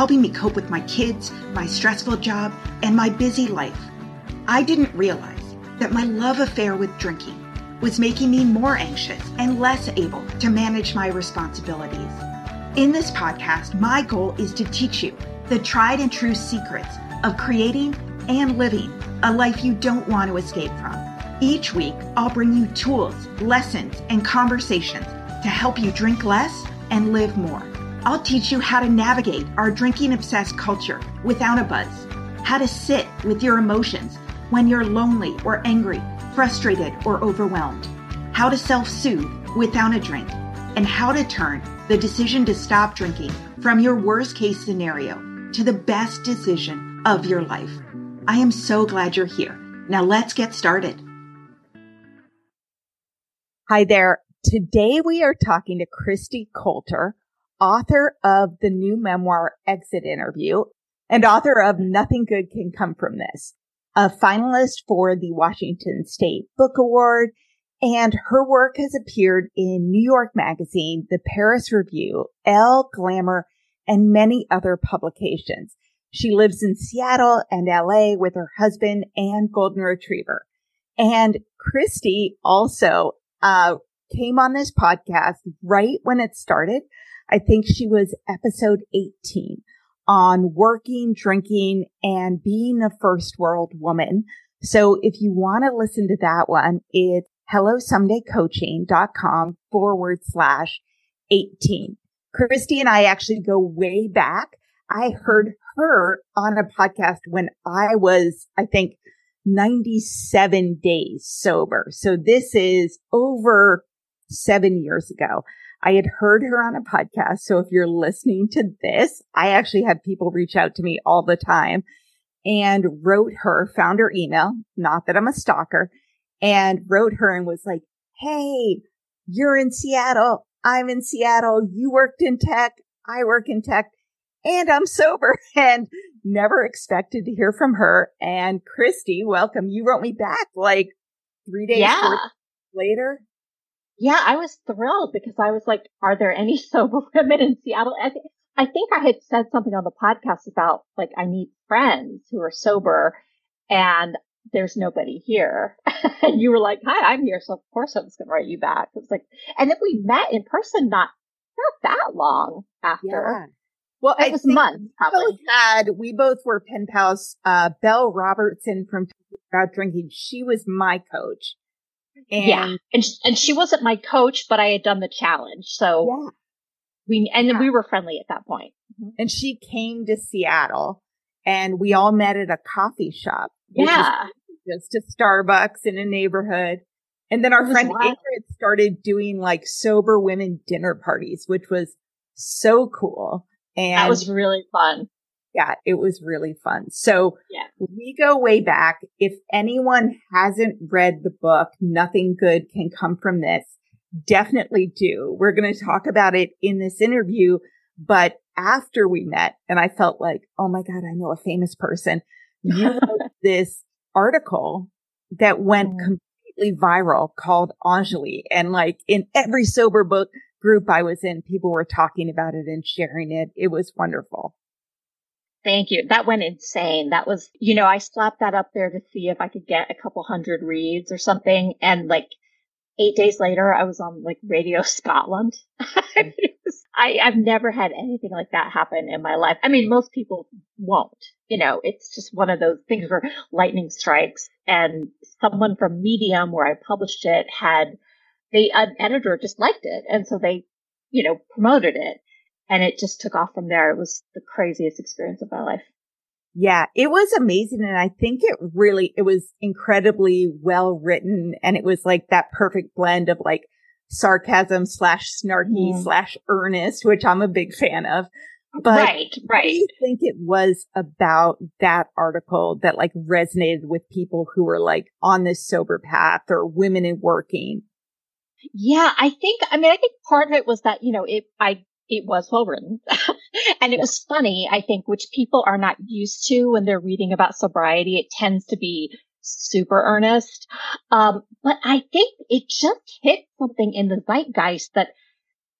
helping me cope with my kids, my stressful job, and my busy life. I didn't realize that my love affair with drinking was making me more anxious and less able to manage my responsibilities. In this podcast, my goal is to teach you the tried and true secrets of creating and living a life you don't want to escape from. Each week, I'll bring you tools, lessons, and conversations to help you drink less and live more. I'll teach you how to navigate our drinking obsessed culture without a buzz, how to sit with your emotions when you're lonely or angry, frustrated or overwhelmed, how to self soothe without a drink, and how to turn the decision to stop drinking from your worst case scenario to the best decision of your life. I am so glad you're here. Now let's get started. Hi there. Today we are talking to Kristi Coulter author of the new memoir Exit Interview and author of Nothing Good Can Come From This, a finalist for the Washington State Book Award. And her work has appeared in New York Magazine, the Paris Review, Elle, Glamour, and many other publications. She lives in Seattle and LA with her husband and golden retriever. And Kristi also, uh, came on this podcast right when it started. I think she was episode 18 on working, drinking, and being a first world woman. So if you want to listen to that one, it's hellosomedaycoaching.com forward slash 18. Kristi and I actually go way back. I heard her on a podcast when I was, I think, 97 days sober. So this is over seven years ago. I had heard her on a podcast. So if you're listening to this, I actually have people reach out to me all the time and wrote her, found her email, not that I'm a stalker, and wrote her and was like, Hey, you're in Seattle. I'm in Seattle. You worked in tech. I work in tech and I'm sober and never expected to hear from her. And Kristi, welcome. You wrote me back like three days yeah. later. Yeah, I was thrilled because I was like, are there any sober women in Seattle? I, th- I think I had said something on the podcast about like, I need friends who are sober and there's nobody here. and you were like, hi, I'm here. So of course I was going to write you back. It was like, and then we met in person not, not that long after. Yeah. Well, it I was months. Probably. We both had, we both were pen pals. Uh, Belle Robertson from About Drinking. She was my coach. And yeah. And, and she wasn't my coach, but I had done the challenge. So yeah. we, and yeah. we were friendly at that point. Mm-hmm. And she came to Seattle and we all met at a coffee shop. Yeah. Just a Starbucks in a neighborhood. And then our friend wild. Ingrid started doing like sober women dinner parties, which was so cool. And that was really fun yeah, it was really fun. So yeah. we go way back. If anyone hasn't read the book, Nothing Good Can Come From This, definitely do. We're going to talk about it in this interview. But after we met and I felt like, oh my God, I know a famous person. You wrote this article that went mm. completely viral called Enjoli. And like in every sober book group I was in, people were talking about it and sharing it. It was wonderful. Thank you. That went insane. That was, you know, I slapped that up there to see if I could get a couple hundred reads or something. And like eight days later, I was on like Radio Scotland. Hmm. I, I've never had anything like that happen in my life. I mean, most people won't, you know, it's just one of those things where lightning strikes and someone from Medium where I published it had, they, an editor just liked it. And so they, you know, promoted it and it just took off from there. It was the craziest experience of my life. Yeah, it was amazing. And I think it really, it was incredibly well written. And it was like that perfect blend of like sarcasm slash snarky mm. slash earnest, which I'm a big fan of. But right, right. do you think it was about that article that like resonated with people who were like on this sober path or women in working? Yeah, I think, I mean, I think part of it was that, you know, it, I, it was well written and it was funny, I think, which people are not used to when they're reading about sobriety. It tends to be super earnest. Um, but I think it just hit something in the zeitgeist that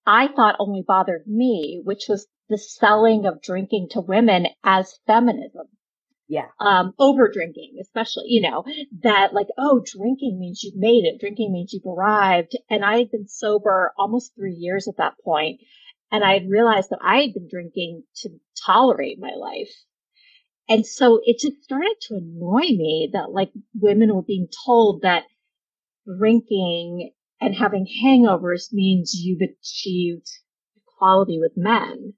I thought only bothered me, which was the selling of drinking to women as feminism. Yeah. Um, over drinking, especially, you know, that like, oh, drinking means you've made it. Drinking means you've arrived. And I had been sober almost three years at that point, And I had realized that I had been drinking to tolerate my life. And so it just started to annoy me that like women were being told that drinking and having hangovers means you've achieved equality with men,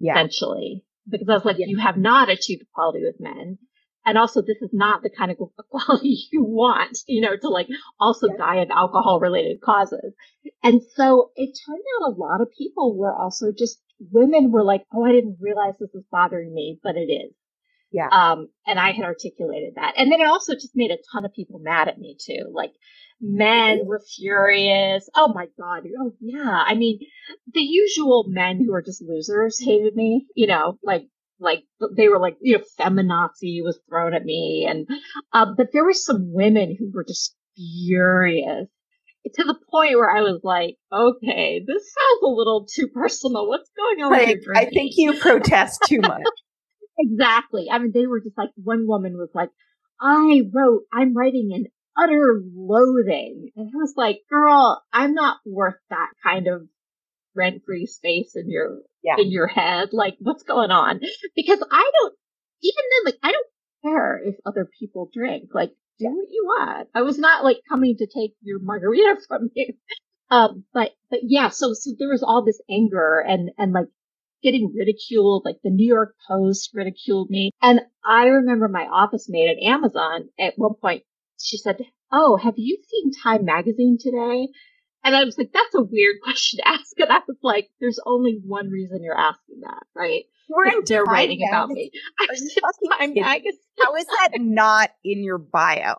Yeah. essentially. Because I was like, Yeah. you have not achieved equality with men. And also, this is not the kind of quality you want, you know, to like also Yeah. die of alcohol related causes. And so it turned out a lot of people were also just women were like, oh, I didn't realize this was bothering me, but it is. Yeah. Um, and I had articulated that. And then it also just made a ton of people mad at me too. Like men were furious. Oh my God. Oh yeah. I mean, the usual men who are just losers hated me, you know, like, like they were like, you know, feminazi was thrown at me. And, uh, but there were some women who were just furious to the point where I was like, okay, this sounds a little too personal. What's going on Like, I think you protest too much. Exactly. I mean, they were just like, one woman was like, I wrote, I'm writing an utter loathing. And I was like, girl, I'm not worth that kind of rent free space in your, Yeah. in your head. Like, what's going on? Because I don't, even then, like, I don't care if other people drink. Like, do what you want. I was not like coming to take your margarita from you. Um, but, but yeah, so, so there was all this anger and, and like getting ridiculed, like the New York Post ridiculed me. And I remember my office mate at Amazon at one point, she said, Oh, have you seen Time Magazine today? And I was like, that's a weird question to ask. And I was like, there's only one reason you're asking that, right? We're They're writing about me. I Are you said, fucking Time? Magazine. How is that not in your bio?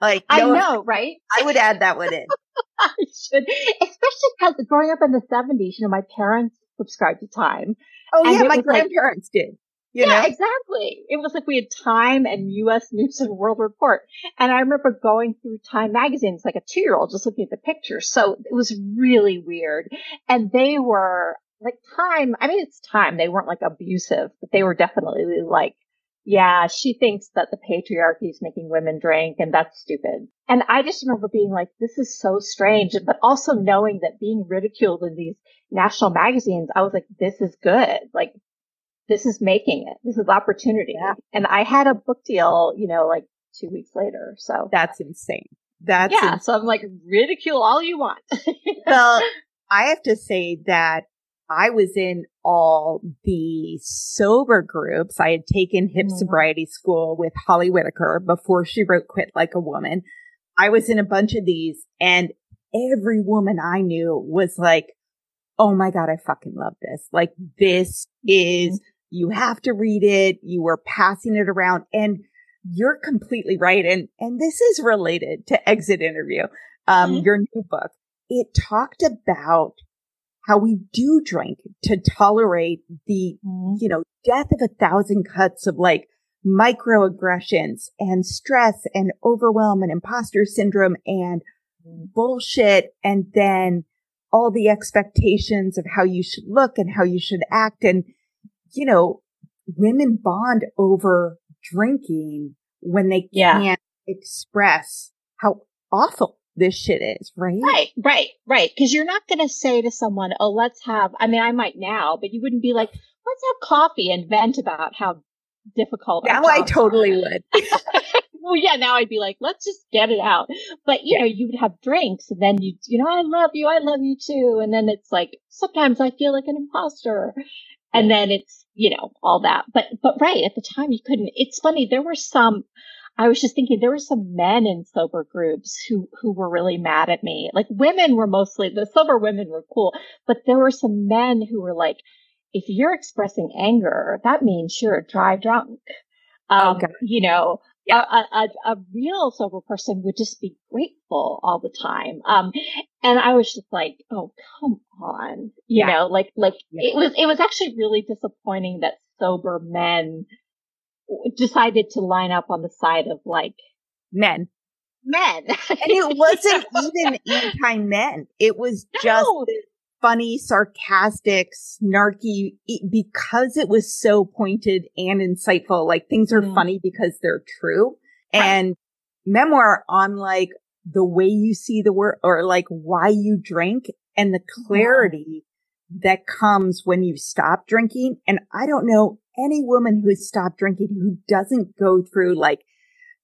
Like, I know, right? I would add that one in. I should, especially because growing up in the 70s, you know, my parents subscribed to Time. Oh yeah, my was like- grandparents did. You yeah, know? exactly. It was like we had Time and U.S. News and World Report. And I remember going through Time magazine, it's like a two year old just looking at the pictures. So it was really weird. And they were like Time. I mean, it's Time. They weren't like abusive, but they were definitely like, yeah, she thinks that the patriarchy is making women drink and that's stupid. And I just remember being like, this is so strange, but also knowing that being ridiculed in these national magazines, I was like, this is good. Like, this is making it. This is opportunity. Yeah. And I had a book deal, you know, like two weeks later. So That's insane. That's yeah. insane. So I'm like, ridicule all you want. well, I have to say that I was in all the sober groups. I had taken hip Mhm. sobriety school with Holly Whitaker before she wrote Quit Like a Woman. I was in a bunch of these and every woman I knew was like, Oh my God, I fucking love this. Like this is, you have to read it. You were passing it around and you're completely right. And, and this is related to exit interview. Um, Mhm. your new book. It talked about how we do drink to tolerate the, you know, death of a thousand cuts of like microaggressions and stress and overwhelm and imposter syndrome and bullshit. And then all the expectations of how you should look and how you should act. And, you know, women bond over drinking when they can't express how awful this shit is, right? Right, right, right. Because you're not going to say to someone, "Oh, let's have." I mean, I might now, but you wouldn't be like, "Let's have coffee and vent about how difficult." Now I jobs are." totally would. well, yeah. Now I'd be like, "Let's just get it out." But you know, you would have drinks, and then you, you know, I love you, I love you too, and then it's like sometimes I feel like an imposter, and then it's you know all that. But but right at the time you couldn't. It's funny. There were some. I was just thinking there were some men in sober groups who who were really mad at me. Like women were mostly the sober women were cool, but there were some men who were like, if you're expressing anger, that means you're a dry drunk. Um, okay. you know, yeah. a, a, a, real sober person would just be grateful all the time. Um, and I was just like, oh, come on. You yeah. know, like, like yeah. it was, it was actually really disappointing that sober men decided to line up on the side of like men. Men. and it wasn't even anti men. It was just no. Funny, sarcastic, snarky, because it was so pointed and insightful. Like things are mm. funny because they're true. Right. And memoir on like the way you see the world or like why you drink and the clarity that comes when you stop drinking. And I don't know any woman who's stopped drinking who doesn't go through like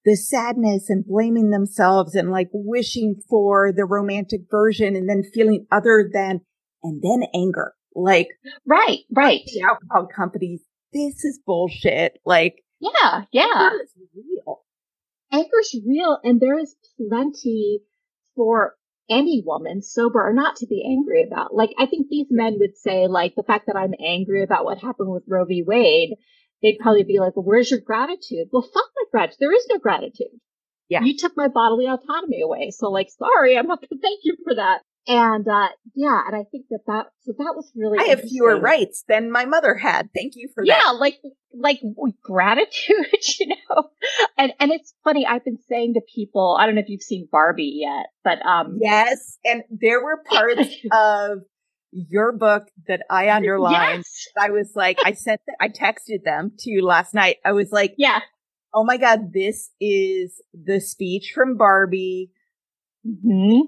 the sadness and blaming themselves and like wishing for the romantic version and then feeling other than and then anger. Like right, right. The alcohol companies, this is bullshit. Like yeah, yeah. Anger is real. Anger's real and there is plenty for any woman, sober or not, to be angry about. Like, I think these men would say, like, the fact that I'm angry about what happened with Roe v. Wade, they'd probably be like, well, where's your gratitude? Well, fuck my gratitude. There is no gratitude. Yeah. You took my bodily autonomy away. So, like, sorry, I'm not going to thank you for that. And, uh, yeah, and I think that that, so that was really, I have fewer rights than my mother had. Thank you for yeah, that. Yeah, like, like gratitude, you know? And, and it's funny. I've been saying to people, I don't know if you've seen Barbie yet, but, um, yes. And there were parts of your book that I underlined. Yes. I was like, I sent, the, I texted them to you last night. I was like, yeah. Oh my God, this is the speech from Barbie. Mm-hmm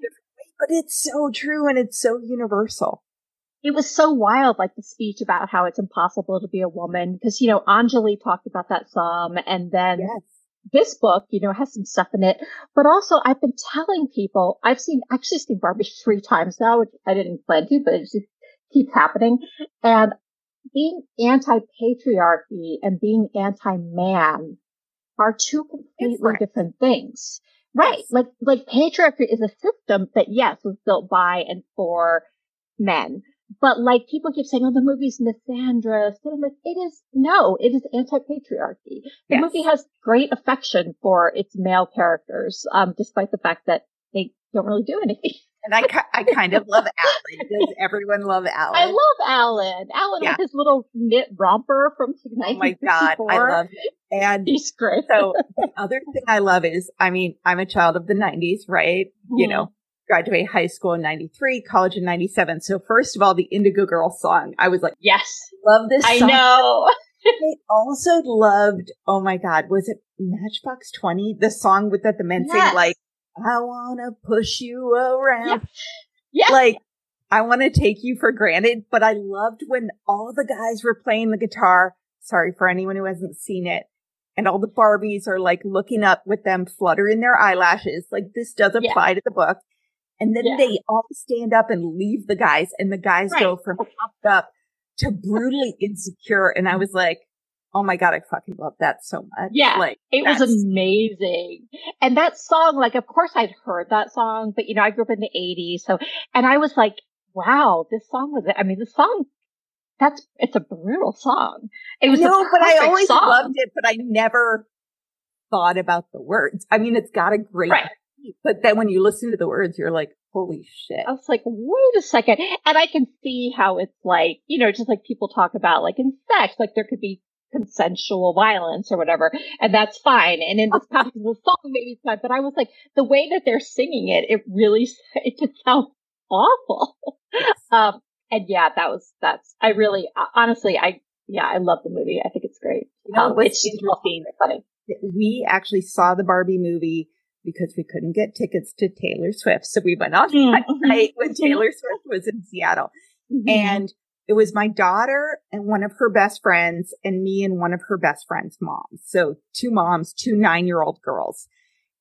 but it's so true and it's so universal. It was so wild, like the speech about how it's impossible to be a woman. Cause, you know, Enjoli talked about that some and then yes. this book, you know, has some stuff in it. But also I've been telling people, I've seen, actually seen Barbie three times now, which I didn't plan to, but it just keeps happening. And being anti-patriarchy and being anti-man are two completely different, different things. Right. Like, like patriarchy is a system that yes, was built by and for men. But like people keep saying, oh, the movie's misandrous. And I'm like, it is, no, it is anti-patriarchy. The yes. movie has great affection for its male characters, um, despite the fact that they don't really do anything. And I, I kind of love Alan. Does everyone love Alan? I love Alan. Alan yeah. with his little knit romper from Oh my god, I love it. And he's great. so the other thing I love is, I mean, I'm a child of the '90s, right? Mm-hmm. You know, graduate high school in 93, college in 97. So first of all, the Indigo Girl song, I was like, yes, love this I song. know. I also loved, oh my God, was it Matchbox 20? The song with that the men yes. sing like, I want to push you around. Yeah. yeah. Like, I want to take you for granted, but I loved when all the guys were playing the guitar. Sorry for anyone who hasn't seen it. And all the Barbies are like looking up with them fluttering their eyelashes. Like this does apply yeah. to the book. And then yeah. they all stand up and leave the guys and the guys right. go from pumped up to brutally insecure. And I was like, Oh my God, I fucking love that so much. Yeah. Like, it was amazing. And that song, like, of course I'd heard that song, but you know, I grew up in the 80s. So, and I was like, wow, this song was, I mean, the song, that's, it's a brutal song. It was no, but I always song. loved it, but I never thought about the words. I mean, it's got a great, right. beat, but then when you listen to the words, you're like, holy shit. I was like, wait a second. And I can see how it's like, you know, just like people talk about like in sex, like there could be consensual violence or whatever, and that's fine. And in this context of the song, maybe it's fine. But I was like, the way that they're singing it, it really it just sounds awful. um, and yeah, that was that's I really honestly I yeah I love the movie. I think it's great. You know, um, it's interesting. Funny. We actually saw the Barbie movie because we couldn't get tickets to Taylor Swift, so we went on mm-hmm. night when Taylor Swift was in Seattle, mm-hmm. and it was my daughter and one of her best friends and me and one of her best friend's moms. So two moms, two nine year old girls.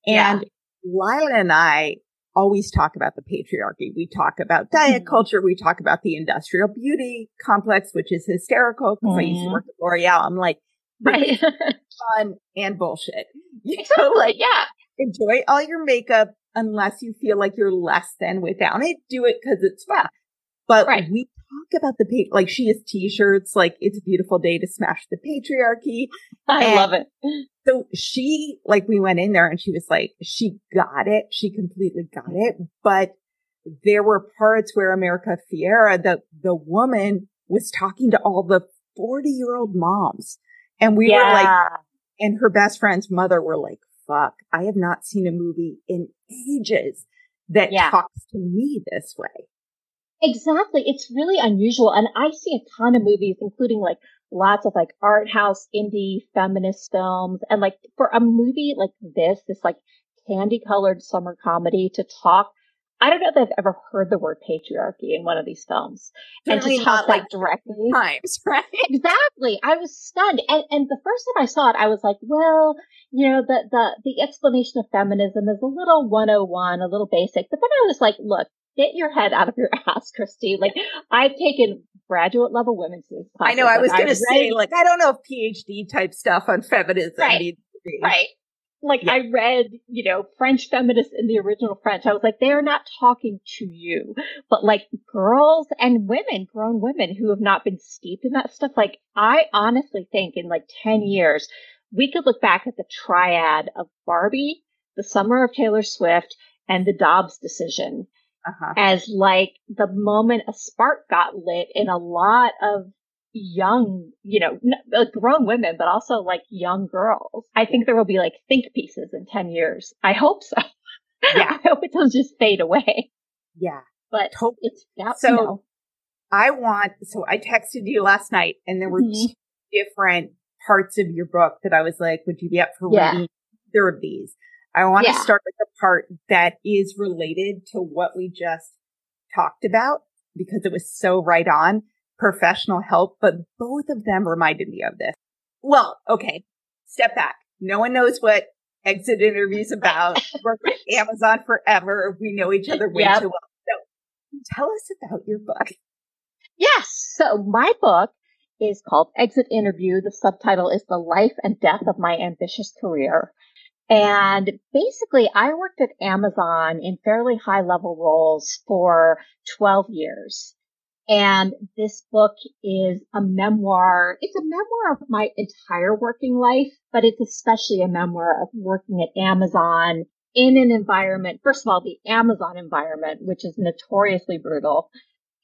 And yeah. Lila and I always talk about the patriarchy. We talk about diet mm-hmm. culture. We talk about the industrial beauty complex, which is hysterical because mm-hmm. I used to mm-hmm. work at L'Oreal. I'm like, right. fun and bullshit. You know, like, yeah. Enjoy all your makeup unless you feel like you're less than without it. Do it because it's fun. But right. we talk about the pa- like she has t-shirts like it's a beautiful day to smash the patriarchy. I and love it. So she like we went in there and she was like she got it. She completely got it, but there were parts where America Ferrera, the the woman was talking to all the 40 year old moms and we yeah. were like and her best friend's mother were like, fuck, I have not seen a movie in ages that yeah. talks to me this way. Exactly. It's really unusual. And I see a ton of movies, including like lots of like art house, indie, feminist films. And like for a movie like this, this like candy colored summer comedy to talk I don't know that I've ever heard the word patriarchy in one of these films. and to talk like directly. Times, right? Exactly. I was stunned. And, and the first time I saw it, I was like, well, you know, the, the, the explanation of feminism is a little 101, a little basic. But then I was like, look, get your head out of your ass, Kristi. Like I've taken graduate level women's classes. I know. I was going to say, like, I don't know if PhD type stuff on feminism right. Right like yeah. I read, you know, French feminists in the original French. I was like, they are not talking to you, but like girls and women, grown women who have not been steeped in that stuff. Like I honestly think in like 10 years, we could look back at the triad of Barbie, the summer of Taylor Swift and the Dobbs decision uh-huh. as like the moment a spark got lit in a lot of young, you know, like grown women, but also like young girls. I think there will be like think pieces in 10 years. I hope so. Yeah. I hope it doesn't just fade away. Yeah. But totally. it's so you know. I want, so I texted you last night and there were mm-hmm. two different parts of your book that I was like, would you be up for yeah. reading either of these? I want yeah. to start with the part that is related to what we just talked about because it was so right on professional help, but both of them reminded me of this. Well, okay, step back. No one knows what exit interviews about. Worked at Amazon forever. We know each other way yep. too well. So tell us about your book. Yes. So my book is called Exit Interview. The subtitle is The Life and Death of My Ambitious Career. And basically, I worked at Amazon in fairly high level roles for 12 years. And this book is a memoir. It's a memoir of my entire working life, but it's especially a memoir of working at Amazon in an environment. First of all, the Amazon environment, which is notoriously brutal,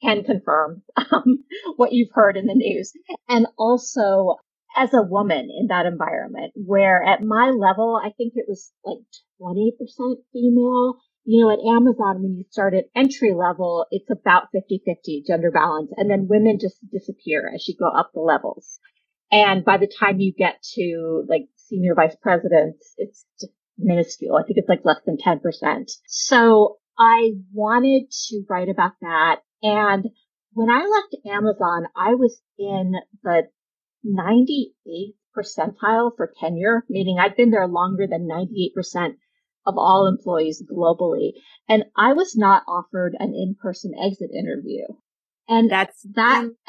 can confirm um, what you've heard in the news. And also as a woman in that environment where at my level, I think it was like 20% female you know, at Amazon, when you start at entry level, it's about 50-50 gender balance. And then women just disappear as you go up the levels. And by the time you get to like senior vice presidents, it's minuscule. I think it's like less than 10%. So I wanted to write about that. And when I left Amazon, I was in the 98th percentile for tenure, meaning I've been there longer than 98% of all mm-hmm. employees globally. And I was not offered an in-person exit interview. And that's that.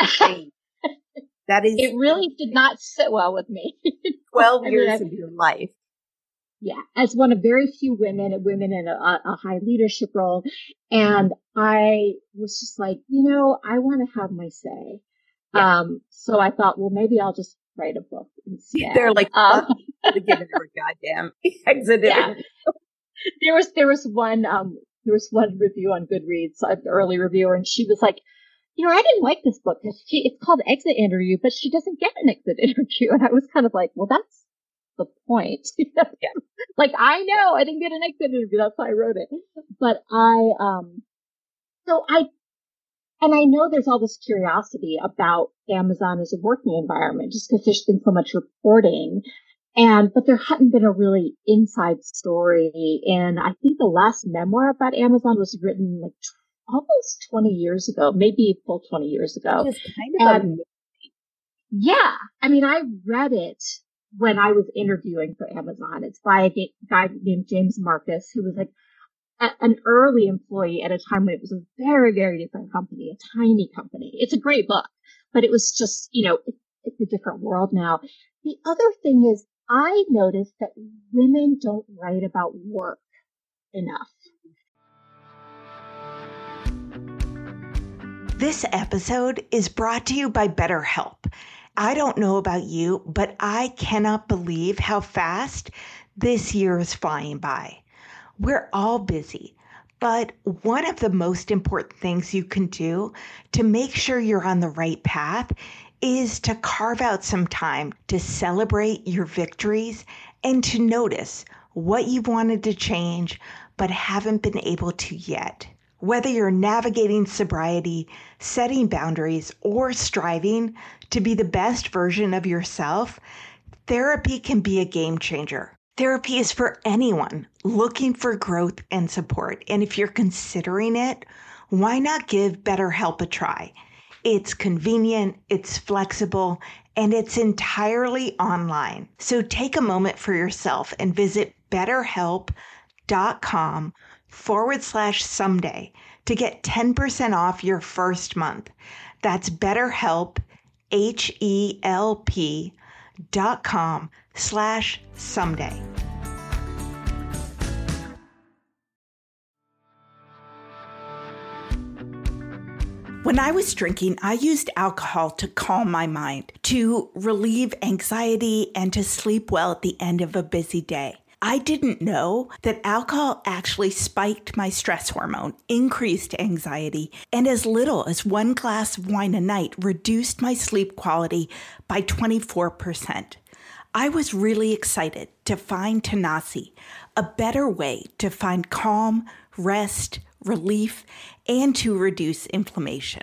that is. It really did not sit well with me. 12 years of your life. Yeah. As one of very few women and women in a, a high leadership role. And mm-hmm. I was just like, you know, I want to have my say. Yeah. Um, so I thought, well, maybe I'll just write a book instead. They're like, um, giving her a goddamn exit. Yeah there was there was one um there was one review on Goodreads, an early reviewer, and she was like, you know, I didn't like this book because she it's called Exit Interview, but she doesn't get an exit interview, and I was kind of like, well, that's the point. yeah. Like I know I didn't get an exit interview, that's why I wrote it. But I um so I and I know there's all this curiosity about Amazon as a working environment just because there's been so much reporting and, but there hadn't been a really inside story. And I think the last memoir about Amazon was written like almost 20 years ago, maybe full 20 years ago. Kind of and, yeah. I mean, I read it when I was interviewing for Amazon. It's by a guy named James Marcus, who was like a, an early employee at a time when it was a very, very different company, a tiny company. It's a great book, but it was just, you know, it, it's a different world now. The other thing is I noticed that women don't write about work enough. This episode is brought to you by BetterHelp. I don't know about you, but I cannot believe how fast this year is flying by. We're all busy, but one of the most important things you can do to make sure you're on the right path is to carve out some time to celebrate your victories and to notice what you wanted to change but haven't been able to yet. Whether you're navigating sobriety, setting boundaries, or striving to be the best version of yourself, therapy can be a game changer. Therapy is for anyone looking for growth and support. And if you're considering it, why not give BetterHelp a try? It's convenient, it's flexible, and it's entirely online. So take a moment for yourself and visit betterhelp.com forward slash someday to get 10% off your first month. That's BetterHelp, H E L P com slash someday. When I was drinking, I used alcohol to calm my mind, to relieve anxiety, and to sleep well at the end of a busy day. I didn't know that alcohol actually spiked my stress hormone, increased anxiety, and as little as one glass of wine a night reduced my sleep quality by 24%. I was really excited to find Tanasi, a better way to find calm, rest, relief, and to reduce inflammation.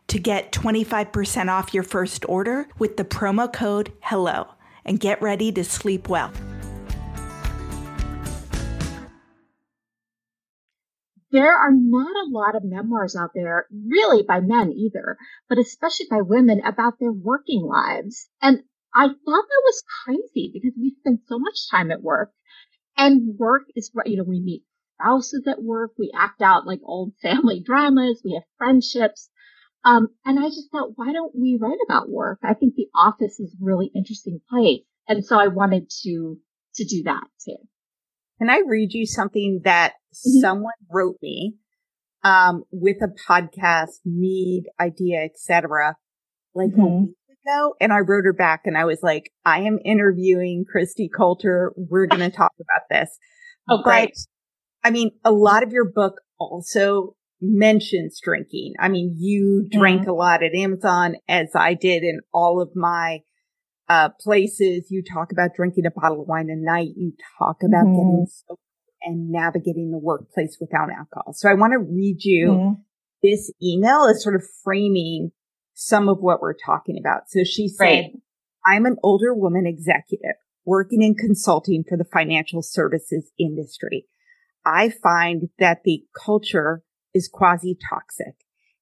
to get 25% off your first order with the promo code HELLO and get ready to sleep well. There are not a lot of memoirs out there, really by men either, but especially by women about their working lives. And I thought that was crazy because we spend so much time at work and work is, you know, we meet spouses at work, we act out like old family dramas, we have friendships. Um, and I just thought, why don't we write about work? I think the office is a really interesting place. And so I wanted to, to do that too. Can I read you something that mm-hmm. someone wrote me, um, with a podcast need, idea, etc. like mm-hmm. a week ago? And I wrote her back and I was like, I am interviewing Kristi Coulter. We're going to talk about this. Oh, great. But, I mean, a lot of your book also mentions drinking. I mean, you drank mm-hmm. a lot at Amazon as I did in all of my uh, places. You talk about drinking a bottle of wine a night. You talk about mm-hmm. getting sober and navigating the workplace without alcohol. So I want to read you mm-hmm. this email as sort of framing some of what we're talking about. So she said, right. I'm an older woman executive working in consulting for the financial services industry. I find that the culture is quasi toxic.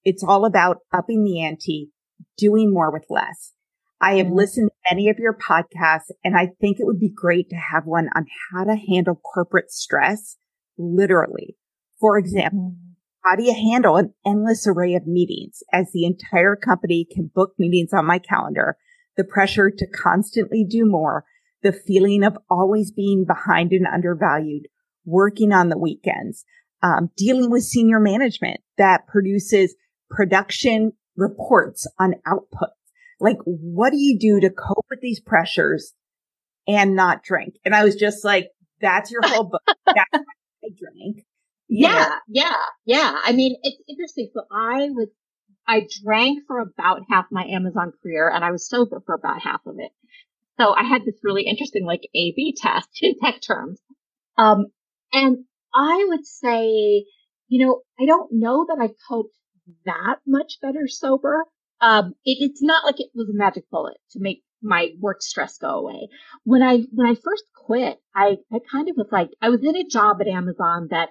It's all about upping the ante, doing more with less. I have mm-hmm. listened to many of your podcasts and I think it would be great to have one on how to handle corporate stress, literally. For example, mm-hmm. how do you handle an endless array of meetings as the entire company can book meetings on my calendar, the pressure to constantly do more, the feeling of always being behind and undervalued, working on the weekends, um, dealing with senior management that produces production reports on output. Like, what do you do to cope with these pressures and not drink? And I was just like, that's your whole book. that's why I drink. Yeah, know? yeah, yeah. I mean, it's interesting. So I was, I drank for about half my Amazon career and I was sober for about half of it. So I had this really interesting like A B test in tech terms. Um, and I would say, you know, I don't know that I coped that much better sober. Um, it, it's not like it was a magic bullet to make my work stress go away. When I, when I first quit, I, I kind of was like, I was in a job at Amazon that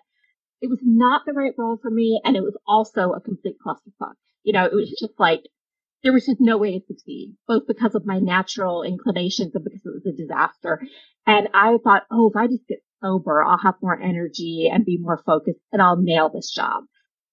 it was not the right role for me. And it was also a complete clusterfuck. You know, it was just like, there was just no way to succeed, both because of my natural inclinations and because it was a disaster. And I thought, oh, if I just get sober, I'll have more energy and be more focused and I'll nail this job.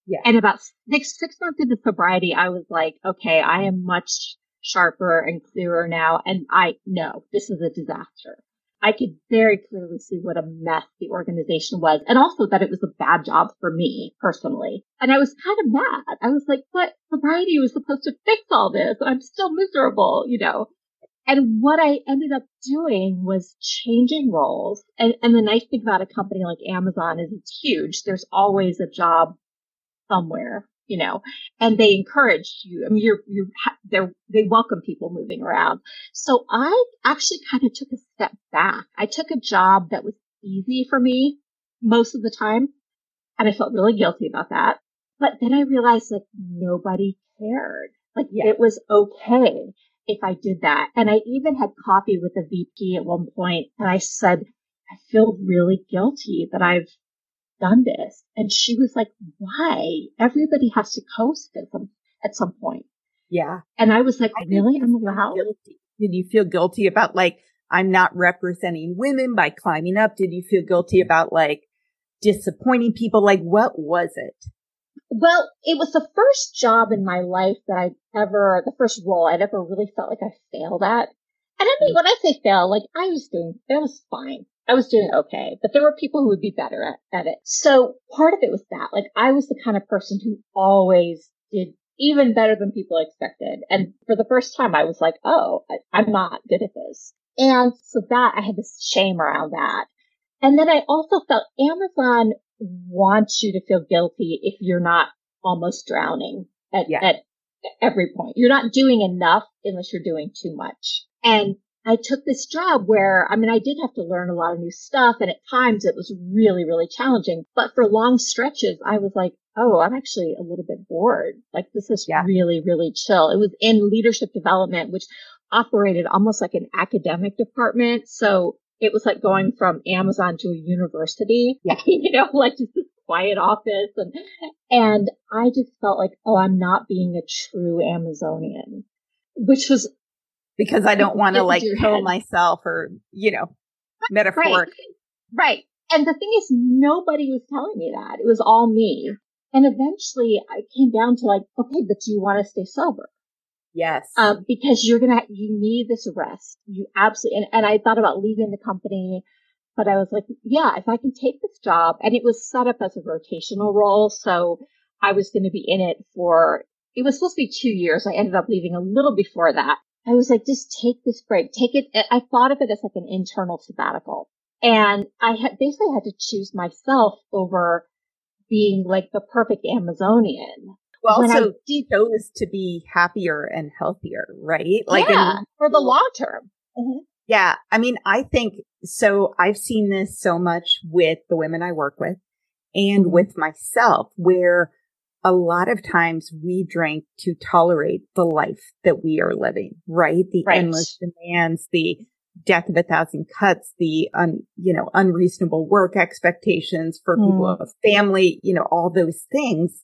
Yeah. And about six, six months into sobriety, I was like, okay, I am much sharper and clearer now. And I know this is a disaster. I could very clearly see what a mess the organization was and also that it was a bad job for me personally. And I was kind of mad. I was like, but sobriety was supposed to fix all this. I'm still miserable, you know. And what I ended up doing was changing roles. And, and the nice thing about a company like Amazon is it's huge. There's always a job somewhere, you know, and they encourage you. I mean, you're, you're, they they welcome people moving around. So I actually kind of took a step back. I took a job that was easy for me most of the time. And I felt really guilty about that. But then I realized like nobody cared. Like yeah. it was okay if I did that. And I even had coffee with the VP at one point and I said, I feel really guilty that I've done this. And she was like, why? Everybody has to coast at some, at some point. Yeah. And I was like, I really? I'm allowed? Guilty. Did you feel guilty about like, I'm not representing women by climbing up? Did you feel guilty about like disappointing people? Like, what was it? Well, it was the first job in my life that I ever, the first role I'd ever really felt like I failed at. And I mean, mm. when I say fail, like I was doing, it was fine. I was doing okay, but there were people who would be better at, at it. So part of it was that, like I was the kind of person who always did even better than people expected. And for the first time, I was like, oh, I, I'm not good at this. And so that I had this shame around that. And then I also felt Amazon wants you to feel guilty if you're not almost drowning at, yeah. at every point. You're not doing enough unless you're doing too much. And I took this job where, I mean, I did have to learn a lot of new stuff and at times it was really, really challenging. But for long stretches, I was like, oh, I'm actually a little bit bored. Like this is yeah. really, really chill. It was in leadership development, which operated almost like an academic department. So it was like going mm-hmm. from Amazon to a university, yeah. you know, like just this quiet office. And, and I just felt like, oh, I'm not being a true Amazonian, which was because I don't want to like kill myself or, you know, metaphoric. Right. right. And the thing is, nobody was telling me that. It was all me. And eventually I came down to like, okay, but do you want to stay sober? Yes. Um, because you're going to, you need this rest. You absolutely, and, and I thought about leaving the company, but I was like, yeah, if I can take this job and it was set up as a rotational role. So I was going to be in it for, it was supposed to be two years. I ended up leaving a little before that. I was like, just take this break. Take it. I thought of it as like an internal sabbatical. And I had basically had to choose myself over being like the perfect Amazonian. Well, also I chose to be happier and healthier, right? Like yeah, in, for the long term. Mm-hmm. Yeah. I mean, I think so. I've seen this so much with the women I work with and mm-hmm. with myself where a lot of times we drink to tolerate the life that we are living, right? The right. endless demands, the death of a thousand cuts, the un, you know, unreasonable work expectations for mm. people of a family, you know, all those things.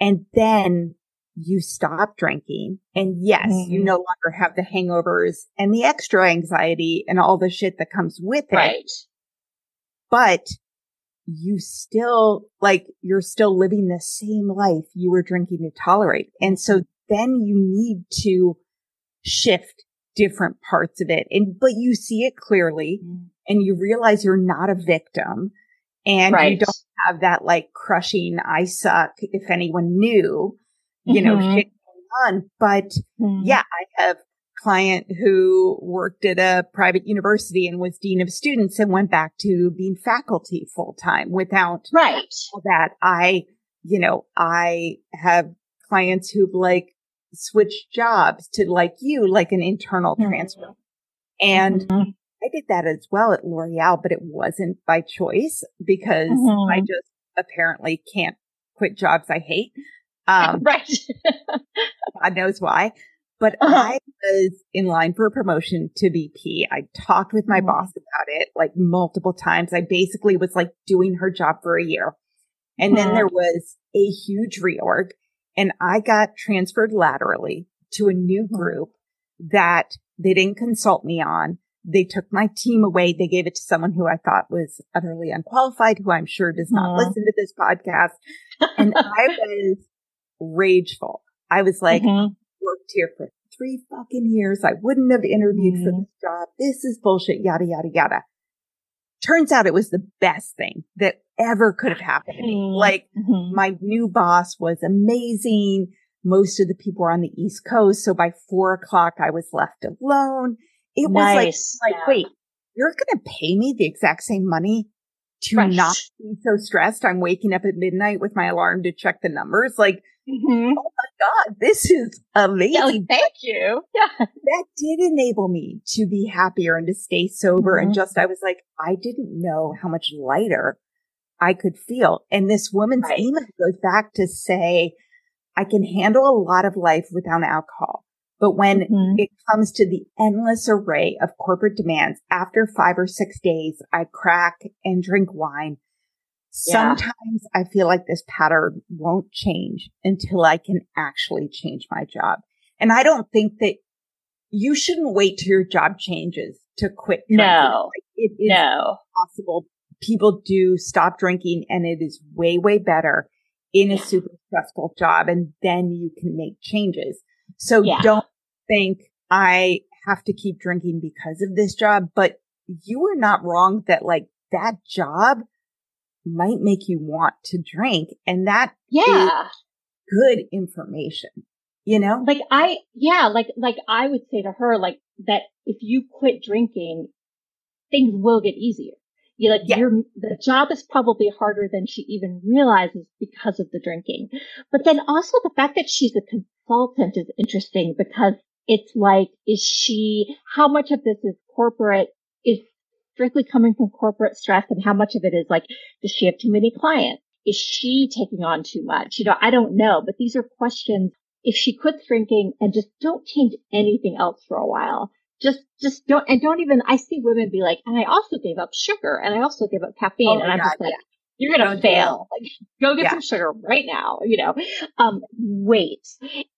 And then you stop drinking. And yes, mm-hmm. you no longer have the hangovers and the extra anxiety and all the shit that comes with it. Right. But you still like you're still living the same life you were drinking to tolerate. And so then you need to shift different parts of it. And but you see it clearly mm. and you realize you're not a victim and right. you don't have that like crushing I suck if anyone knew, you mm-hmm. know, shit going on. But mm. yeah, I have client who worked at a private university and was dean of students and went back to being faculty full time without right that. I, you know, I have clients who've like switched jobs to like you, like an internal mm-hmm. transfer. And mm-hmm. I did that as well at L'Oreal, but it wasn't by choice because mm-hmm. I just apparently can't quit jobs I hate. Um, right. God knows why. But Uh-huh. I was in line for a promotion to VP. I talked with my Mhm. boss about it like multiple times. I basically was like doing her job for a year. And then Mhm. there was a huge reorg and I got transferred laterally to a new Mhm. group that they didn't consult me on. They took my team away. They gave it to someone who I thought was utterly unqualified, who I'm sure does not Mhm. listen to this podcast. And I was rageful. I was like, Mhm. Worked here for three fucking years. I wouldn't have interviewed for Mhm. this job. This is bullshit, yada, yada, yada. Turns out it was the best thing that ever could have happened to me. Mhm. Like Mhm. my new boss was amazing. Most of the people were on the East Coast. So by four o'clock, I was left alone. It nice. was like, like, Yeah. wait, you're going to pay me the exact same money to Right. not be so stressed. I'm waking up at midnight with my alarm to check the numbers. Like, Mhm. Oh my God, this is amazing like, thank you. Yeah. that did enable me to be happier and to stay sober. And Mhm. just, I was like, I didn't know how much lighter I could feel. And this woman's Right. email goes back to say, I can handle a lot of life without alcohol. But when Mhm. it comes to the endless array of corporate demands, after five or six days, I crack and drink wine. Yeah. Sometimes I feel like this pattern won't change until I can actually change my job. And I don't think that you shouldn't wait till your job changes to quit. drinking. No. Like, it is No. possible. People do stop drinking and it is way, way better in a Yeah. super stressful job. And then you can make changes. So Yeah. don't think I have to keep drinking because of this job, but you are not wrong that like that job might make you want to drink and that Yeah. good information, you know? like I, yeah, like, like I would say to her, like that if you quit drinking, things will get easier. You like Yeah. your, the job is probably harder than she even realizes because of the drinking. But then also the fact that she's a consultant is interesting because it's like, is she, how much of this is corporate, is strictly coming from corporate stress and how much of it is like, does she have too many clients? Is she taking on too much? You know, I don't know, but these are questions if she quits drinking and just don't change anything else for a while, just, just don't, and don't even, I see women be like, and I also gave up sugar and I also gave up caffeine. Oh and I'm God, just like, yeah. you're gonna fail. Like, go get Yeah. some sugar right now, you know, um, wait.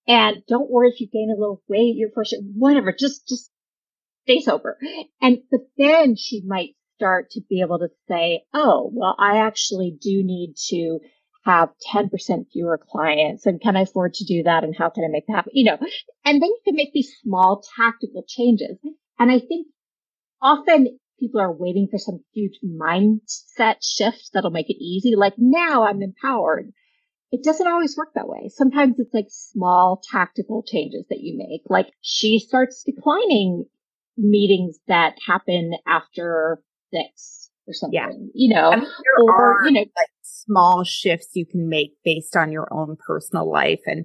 And don't worry if you gain a little weight, your first, whatever, just, just stay sober. And, but then she might start to be able to say, oh, well, I actually do need to have 10% fewer clients and can I afford to do that and how can I make that happen? You know, and then you can make these small tactical changes. And I think often people are waiting for some huge mindset shift that'll make it easy. Like now I'm empowered. It doesn't always work that way. Sometimes it's like small tactical changes that you make. Like she starts declining meetings that happen after six or something, Yeah. you know, I mean, there or, are you know, like small shifts you can make based on your own personal life and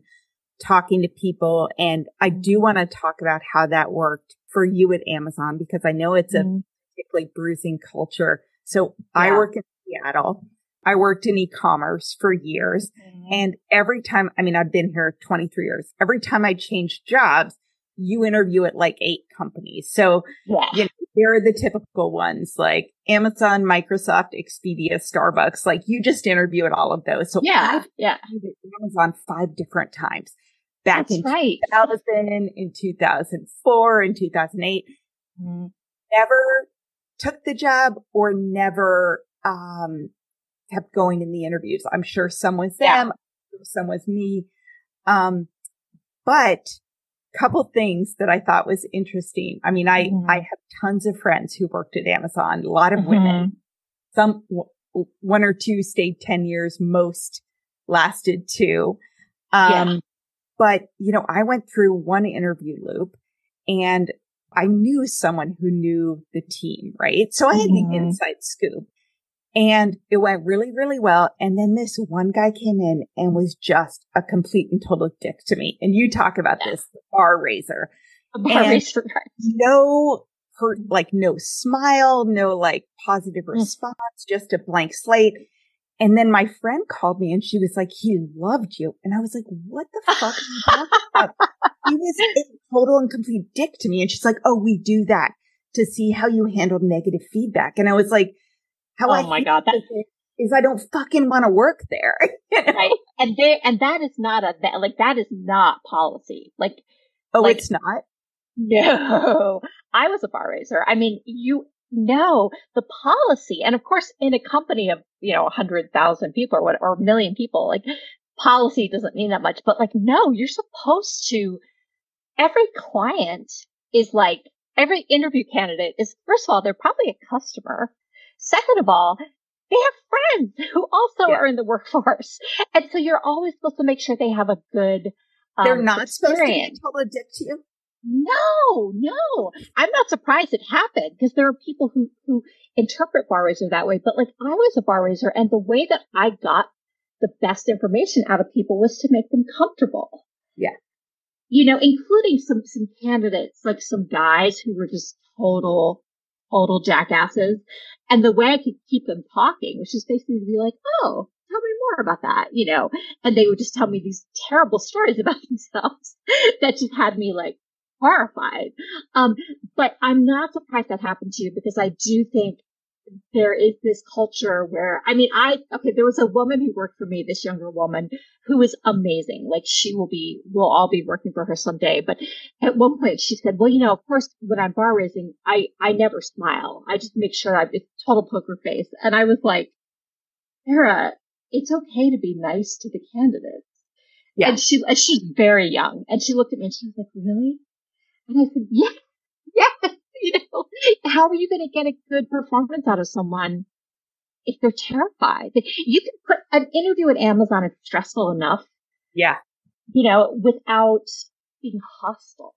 talking to people. And I do want to talk about how that worked for you at Amazon because I know it's a Mhm. particularly bruising culture. So I work in Seattle. I worked in e-commerce for years. And every time, I mean, I've been here 23 years. Every time I change jobs, you interview at like eight companies. So yeah. you know, they're the typical ones like Amazon, Microsoft, Expedia, Starbucks. Like you just interview at all of those. So Yeah. Yeah. I've at Amazon five different times back That's in right. 2000, in 2004, in 2008. Never took the job or never, um, kept going in the interviews. I'm sure some was Yeah. them, I'm some was me. Um, but couple things that I thought was interesting. I mean, I, Mhm. I have tons of friends who worked at Amazon, a lot of women, some, w- one or two stayed 10 years, most lasted two. Um, Yeah. but you know, I went through one interview loop and I knew someone who knew the team, right? So I had Mhm. the inside scoop and it went really, really well. And then this one guy came in and was just a complete and total dick to me. And you talk about Yeah. this, bar raiser. A bar And- right. No hurt, like no smile, no like positive Mm. response, just a blank slate. And then my friend called me and she was like, he loved you. And I was like, what the fuck are you talking about? he was a total and complete dick to me. And she's like, oh, we do that to see how you handle negative feedback. And I was like, how oh I my God, that is I don't fucking want to work there. you know? Right. And there, and that is not a, that, like, that is not policy. Like, oh, like, it's not? No, I was a bar raiser. I mean, you know the policy, and of course, in a company of you know a hundred thousand people or what, or a million people, like policy doesn't mean that much. But like, no, you're supposed to. Every client is like every interview candidate is first of all they're probably a customer. Second of all, they have friends who also yeah. are in the workforce, and so you're always supposed to make sure they have a good. Um, they're not experience. supposed to be told a dick to you. No, no. I'm not surprised it happened because there are people who, who interpret bar raiser that way. But like I was a bar raiser and the way that I got the best information out of people was to make them comfortable. Yeah. You know, including some, some candidates, like some guys who were just total, total jackasses. And the way I could keep them talking, which is basically to be like, oh, tell me more about that, you know, and they would just tell me these terrible stories about themselves that just had me like horrified. Um, but I'm not surprised that happened to you because I do think there is this culture where, I mean, I, okay, there was a woman who worked for me, this younger woman who was amazing. Like she will be, we'll all be working for her someday. But at one point she said, well, you know, of course, when I'm bar raising, I, I never smile. I just make sure I'm it's total poker face. And I was like, Sarah, it's okay to be nice to the candidates. Yeah. And she, and she's very young and she looked at me and she was like, really? And I said, yes, yes. You know, how are you going to get a good performance out of someone if they're terrified? You can put an interview at Amazon. It's stressful enough. Yeah. You know, without being hostile.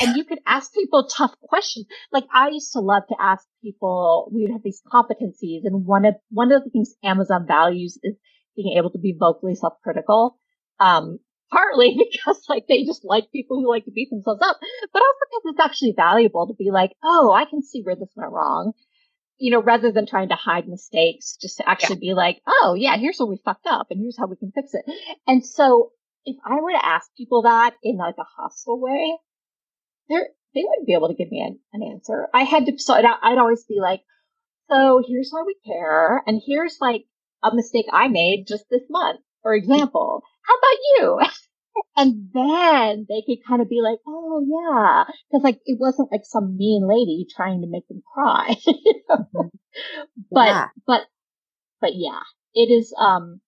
and you could ask people tough questions. Like I used to love to ask people, we'd have these competencies and one of, one of the things Amazon values is being able to be vocally self-critical. Um, partly because like they just like people who like to beat themselves up, but also because it's actually valuable to be like, oh, I can see where this went wrong. You know, rather than trying to hide mistakes, just to actually yeah. be like, oh yeah, here's where we fucked up and here's how we can fix it. And so if I were to ask people that in like a hostile way, they're, they wouldn't be able to give me an, an answer. I had to, so I'd, I'd always be like, so here's why we care. And here's like a mistake I made just this month, for example. How about you? And then they could kind of be like, oh yeah, because like it wasn't like some mean lady trying to make them cry. you know? mm-hmm. But yeah. but but yeah, it is um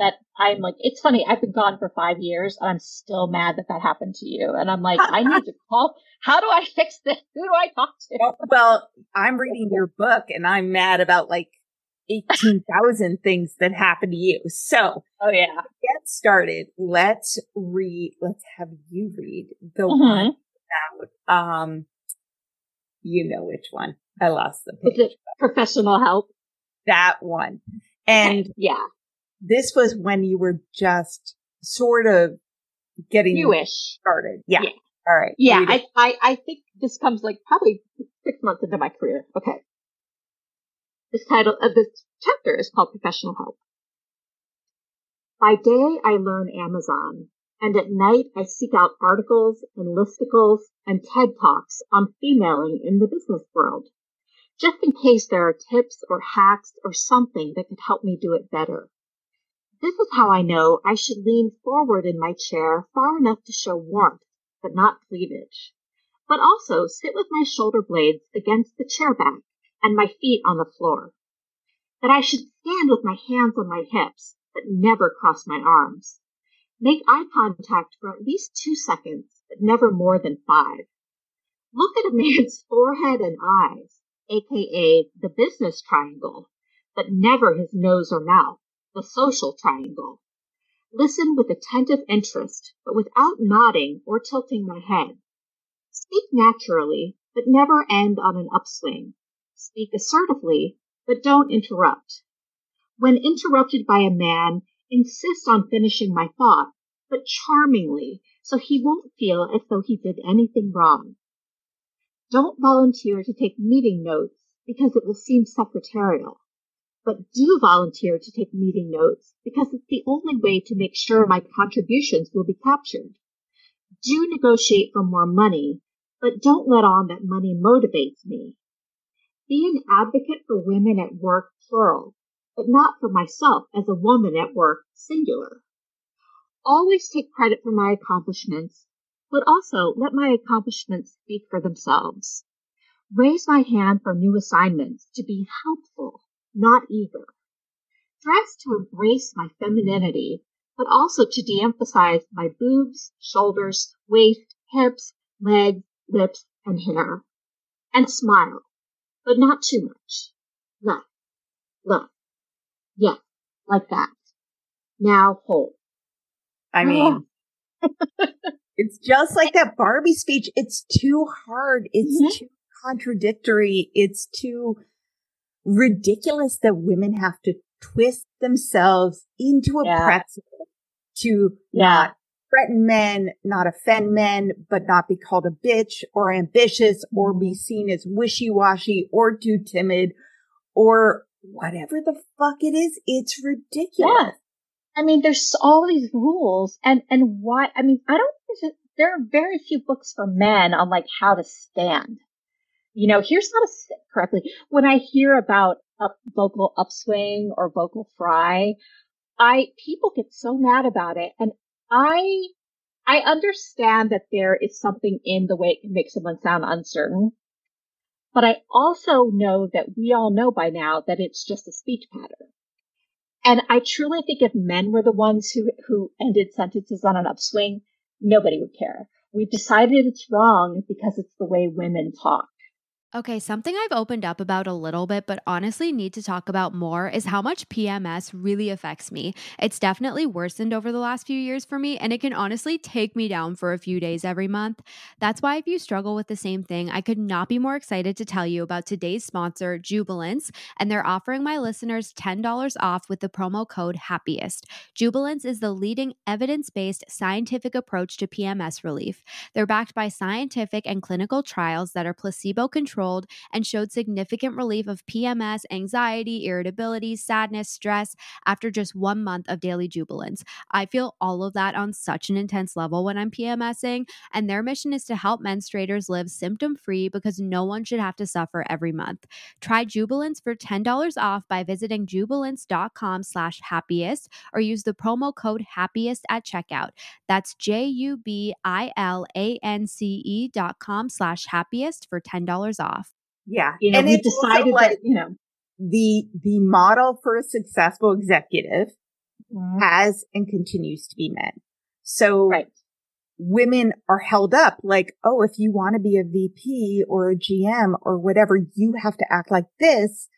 that I'm like, it's funny. I've been gone for five years and I'm still mad that that happened to you. And I'm like, I need to call. How do I fix this? Who do I talk to? Well, I'm reading your book and I'm mad about like 18,000 things that happen to you. So, oh yeah. Get started. Let's read, let's have you read the mm-hmm. one about, um, you know which one. I lost the page. Is it professional help? That one. And okay. yeah, this was when you were just sort of getting newish started. Yeah. yeah. All right. Yeah. I, I, I think this comes like probably six months into my career. Okay. This title of this chapter is called Professional Help. By day, I learn Amazon, and at night, I seek out articles and listicles and TED Talks on femaling in the business world, just in case there are tips or hacks or something that could help me do it better. This is how I know I should lean forward in my chair far enough to show warmth, but not cleavage, but also sit with my shoulder blades against the chair back and my feet on the floor. That I should stand with my hands on my hips, but never cross my arms. Make eye contact for at least two seconds, but never more than five. Look at a man's forehead and eyes, aka the business triangle, but never his nose or mouth, the social triangle. Listen with attentive interest, but without nodding or tilting my head. Speak naturally, but never end on an upswing. Speak assertively, but don't interrupt. When interrupted by a man, insist on finishing my thought, but charmingly, so he won't feel as though he did anything wrong. Don't volunteer to take meeting notes because it will seem secretarial. but do volunteer to take meeting notes because it's the only way to make sure my contributions will be captured. Do negotiate for more money, but don't let on that money motivates me. Be an advocate for women at work, plural, but not for myself as a woman at work, singular. Always take credit for my accomplishments, but also let my accomplishments speak for themselves. Raise my hand for new assignments to be helpful, not eager. Dress to embrace my femininity, but also to de-emphasize my boobs, shoulders, waist, hips, legs, lips, and hair. And smile, but not too much. Left, left. Yes, like that. Now hold. I mean, it's just like that Barbie speech. It's too hard. It's mm-hmm. too contradictory. It's too ridiculous that women have to twist themselves into a yeah. pretzel to yeah. not threaten men, not offend men, but not be called a bitch or ambitious or be mm-hmm. seen as wishy-washy or too timid or whatever the fuck it is. It's ridiculous. Yeah. I mean, there's all these rules and, and why, I mean, I don't, there are very few books for men on like how to stand. You know, here's how to sit correctly. When I hear about a vocal upswing or vocal fry, I, people get so mad about it. And I, I understand that there is something in the way it can make someone sound uncertain. But I also know that we all know by now that it's just a speech pattern. And I truly think if men were the ones who, who ended sentences on an upswing, nobody would care. We've decided it's wrong because it's the way women talk. Okay, something I've opened up about a little bit, but honestly need to talk about more is how much PMS really affects me. It's definitely worsened over the last few years for me, and it can honestly take me down for a few days every month. That's why, if you struggle with the same thing, I could not be more excited to tell you about today's sponsor, Jubilance, and they're offering my listeners $10 off with the promo code HAPPIEST. Jubilance is the leading evidence based scientific approach to PMS relief. They're backed by scientific and clinical trials that are placebo controlled controlled and showed significant relief of PMS, anxiety, irritability, sadness, stress after just one month of daily jubilance. I feel all of that on such an intense level when I'm PMSing, and their mission is to help menstruators live symptom free because no one should have to suffer every month. Try Jubilance for $10 off by visiting jubilance.com slash happiest or use the promo code happiest at checkout. That's J-U-B-I-L-A-N-C-E dot com slash happiest for $10 off off. Yeah. You know, and we decided like that, you know, the, the model for a successful executive mm-hmm. has and continues to be men. So right. women are held up like, oh, if you want to be a VP or a GM or whatever, you have to act like this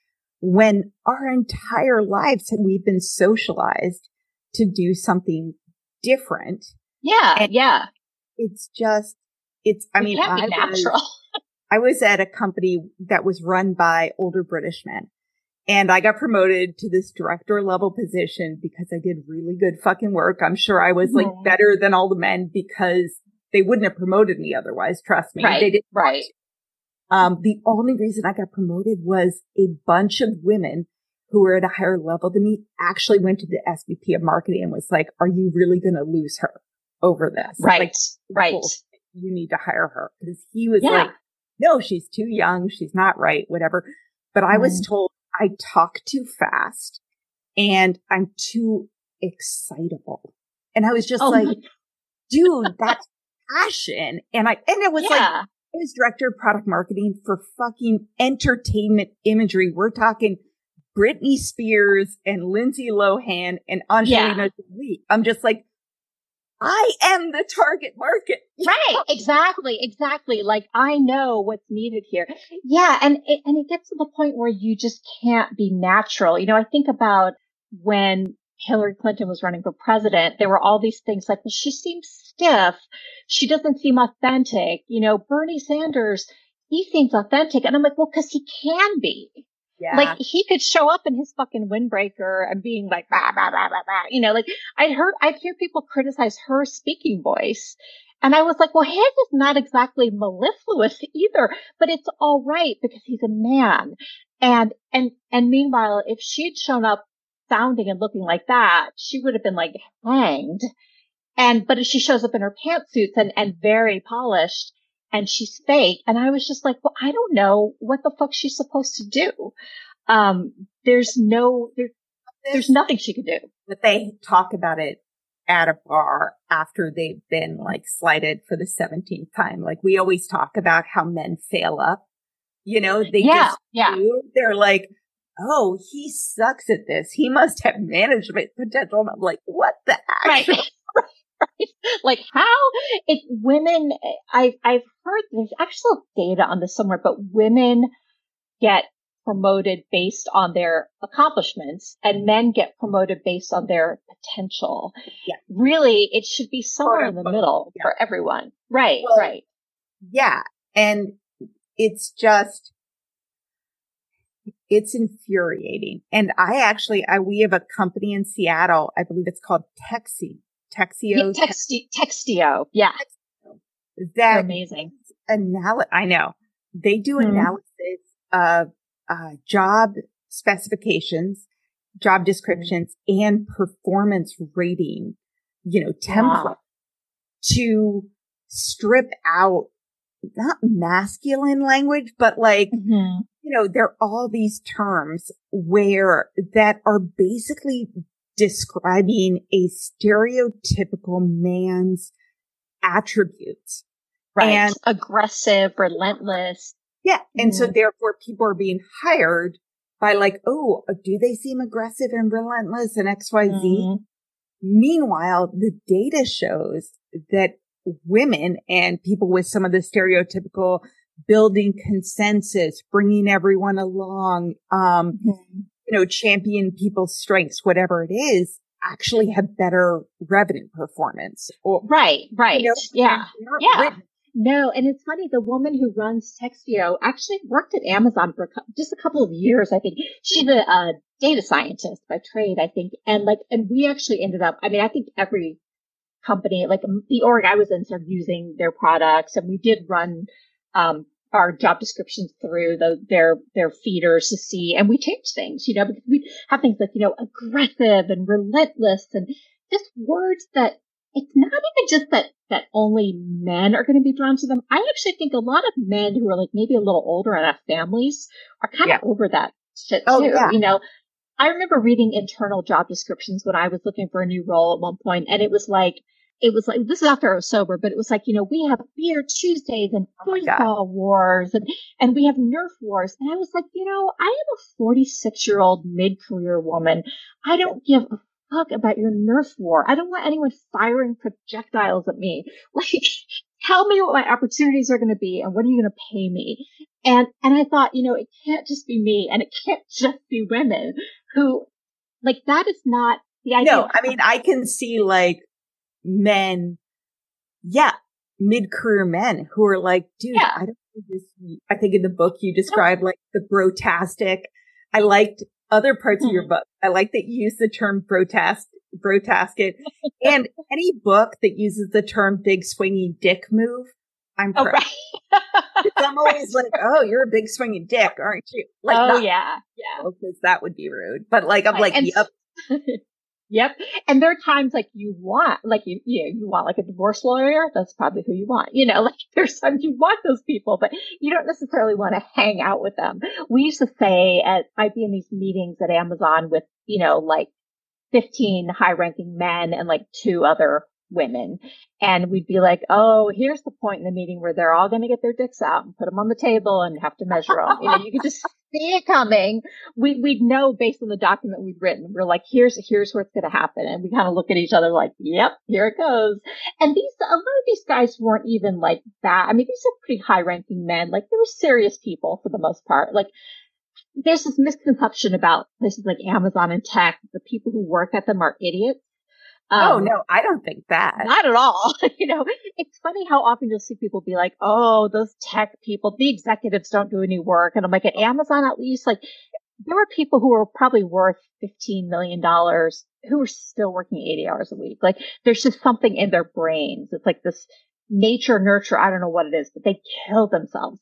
when our entire lives we've been socialized to do something different. Yeah. And yeah. It's just, it's, I it mean, I natural. Was, I was at a company that was run by older British men. And I got promoted to this director level position because I did really good fucking work. I'm sure I was like mm-hmm. better than all the men because they wouldn't have promoted me otherwise. Trust me. Right. They didn't. Right. Um, the only reason I got promoted was a bunch of women who were at a higher level than me actually went to the SVP of marketing and was like, are you really going to lose her over this? Right. Like, right. You need to hire her because he was yeah. like, no, she's too young. She's not right, whatever. But I was mm. told I talk too fast and I'm too excitable. And I was just oh like, dude, that's passion. And I, and it was yeah. like, I was director of product marketing for fucking entertainment imagery. We're talking Britney Spears and Lindsay Lohan and Angelina yeah. Jolie. I'm just like, I am the target market. right. Exactly. Exactly. Like I know what's needed here. Yeah. And it, and it gets to the point where you just can't be natural. You know, I think about when Hillary Clinton was running for president, there were all these things like, well, she seems stiff. She doesn't seem authentic. You know, Bernie Sanders, he seems authentic. And I'm like, well, cause he can be. Yeah. Like he could show up in his fucking windbreaker and being like, bah, bah, bah, bah, bah. you know, like I'd heard, I'd hear people criticize her speaking voice. And I was like, well, his is not exactly mellifluous either, but it's all right because he's a man. And, and, and meanwhile, if she'd shown up sounding and looking like that, she would have been like hanged. And, but if she shows up in her pantsuits and, and very polished and she's fake. And I was just like, well, I don't know what the fuck she's supposed to do. Um, there's no, there, there's nothing she could do. But they talk about it at a bar after they've been like slighted for the 17th time. Like we always talk about how men fail up. You know, they yeah, just yeah. do. They're like, oh, he sucks at this. He must have management potential. And I'm like, what the heck? Right. Like how it women, I've, I've heard there's actual data on this somewhere, but women get promoted based on their accomplishments and mm-hmm. men get promoted based on their potential. Yeah. Really, it should be somewhere in the middle yeah. for everyone. Right, well, right. Yeah. And it's just, it's infuriating. And I actually, I, we have a company in Seattle. I believe it's called Texi, Texio. Yeah, Texti, Textio. Yeah. That They're amazing. Anal- I know they do Mhm. analysis of uh, job specifications, job descriptions, and performance rating, you know, template Wow. to strip out not masculine language, but like, Mhm. you know, there are all these terms where that are basically describing a stereotypical man's attributes. Right. And- Aggressive, relentless. Yeah. And so Mhm. therefore people are being hired by like, oh, do they seem aggressive and relentless and XYZ? Mhm. Meanwhile, the data shows that women and people with some of the stereotypical building consensus, bringing everyone along, um, Mhm. You know, champion people's strengths, whatever it is, actually have better revenue performance. Or, Right, right. you know, yeah. Yeah. written- No, and it's funny. The woman who runs Textio actually worked at Amazon for just a couple of years. I think she's a, a data scientist by trade. I think, and like, and we actually ended up. I mean, I think every company, like the org I was in, started using their products, and we did run um, our job descriptions through the, their their feeders to see, and we change things. You know, because we have things like you know aggressive and relentless, and just words that it's not even just that that only men are going to be drawn to them. I actually think a lot of men who are like maybe a little older and have families are kind Yeah. of over that shit Oh, too. yeah. You know, I remember reading internal job descriptions when I was looking for a new role at one point, and it was like. It was like, this is after I was sober, but it was like, you know, we have beer Tuesdays and Oh my wars and, and we have Nerf wars. And I was like, you know, I am a 46 year old mid career woman. I don't give a fuck about your Nerf war. I don't want anyone firing projectiles at me. Like, tell me what my opportunities are going to be and what are you going to pay me? And, and I thought, you know, it can't just be me and it can't just be women who, like, that is not the idea. No, I mean, I can see like men, yeah, mid-career men who are like, dude, Yeah. I don't know this. I think in the book you described like the brotastic. I liked other parts of your mm-hmm. book. I like that you use the term brotast, brotasket and any book that uses the term big swinging dick move. I'm Oh, right. I'm always like, oh, you're a big swinging dick, aren't you? Like, oh, yeah. Yeah. Oh, because that would be rude, but like, I'm Right, like, and yep. Yep. And there are times like you want, like you, you, you want like a divorce lawyer. That's probably who you want. You know, like there's times you want those people, but you don't necessarily want to hang out with them. We used to say at, I'd be in these meetings at Amazon with, you know, like 15 high ranking men and like two other women. And we'd be like, oh, here's the point in the meeting where they're all going to get their dicks out and put them on the table and have to measure them. you know, you could just see it coming. We, we'd know based on the document we'd written. We're like, here's, here's what's going to happen. And we kind of look at each other like, yep, here it goes. And these, a lot of these guys weren't even like that. I mean, these are pretty high ranking men. Like they were serious people for the most part. Like there's this misconception about places like Amazon and tech. The people who work at them are idiots. Oh Um, no, I don't think that. not at all. you know, it's funny how often you'll see people be like, "Oh, those tech people, the executives don't do any work." And I'm like, at Amazon, at least, like, there were people who were probably worth fifteen million dollars who were still working eighty hours a week. Like, there's just something in their brains. It's like this nature nurture. I don't know what it is, but they kill themselves.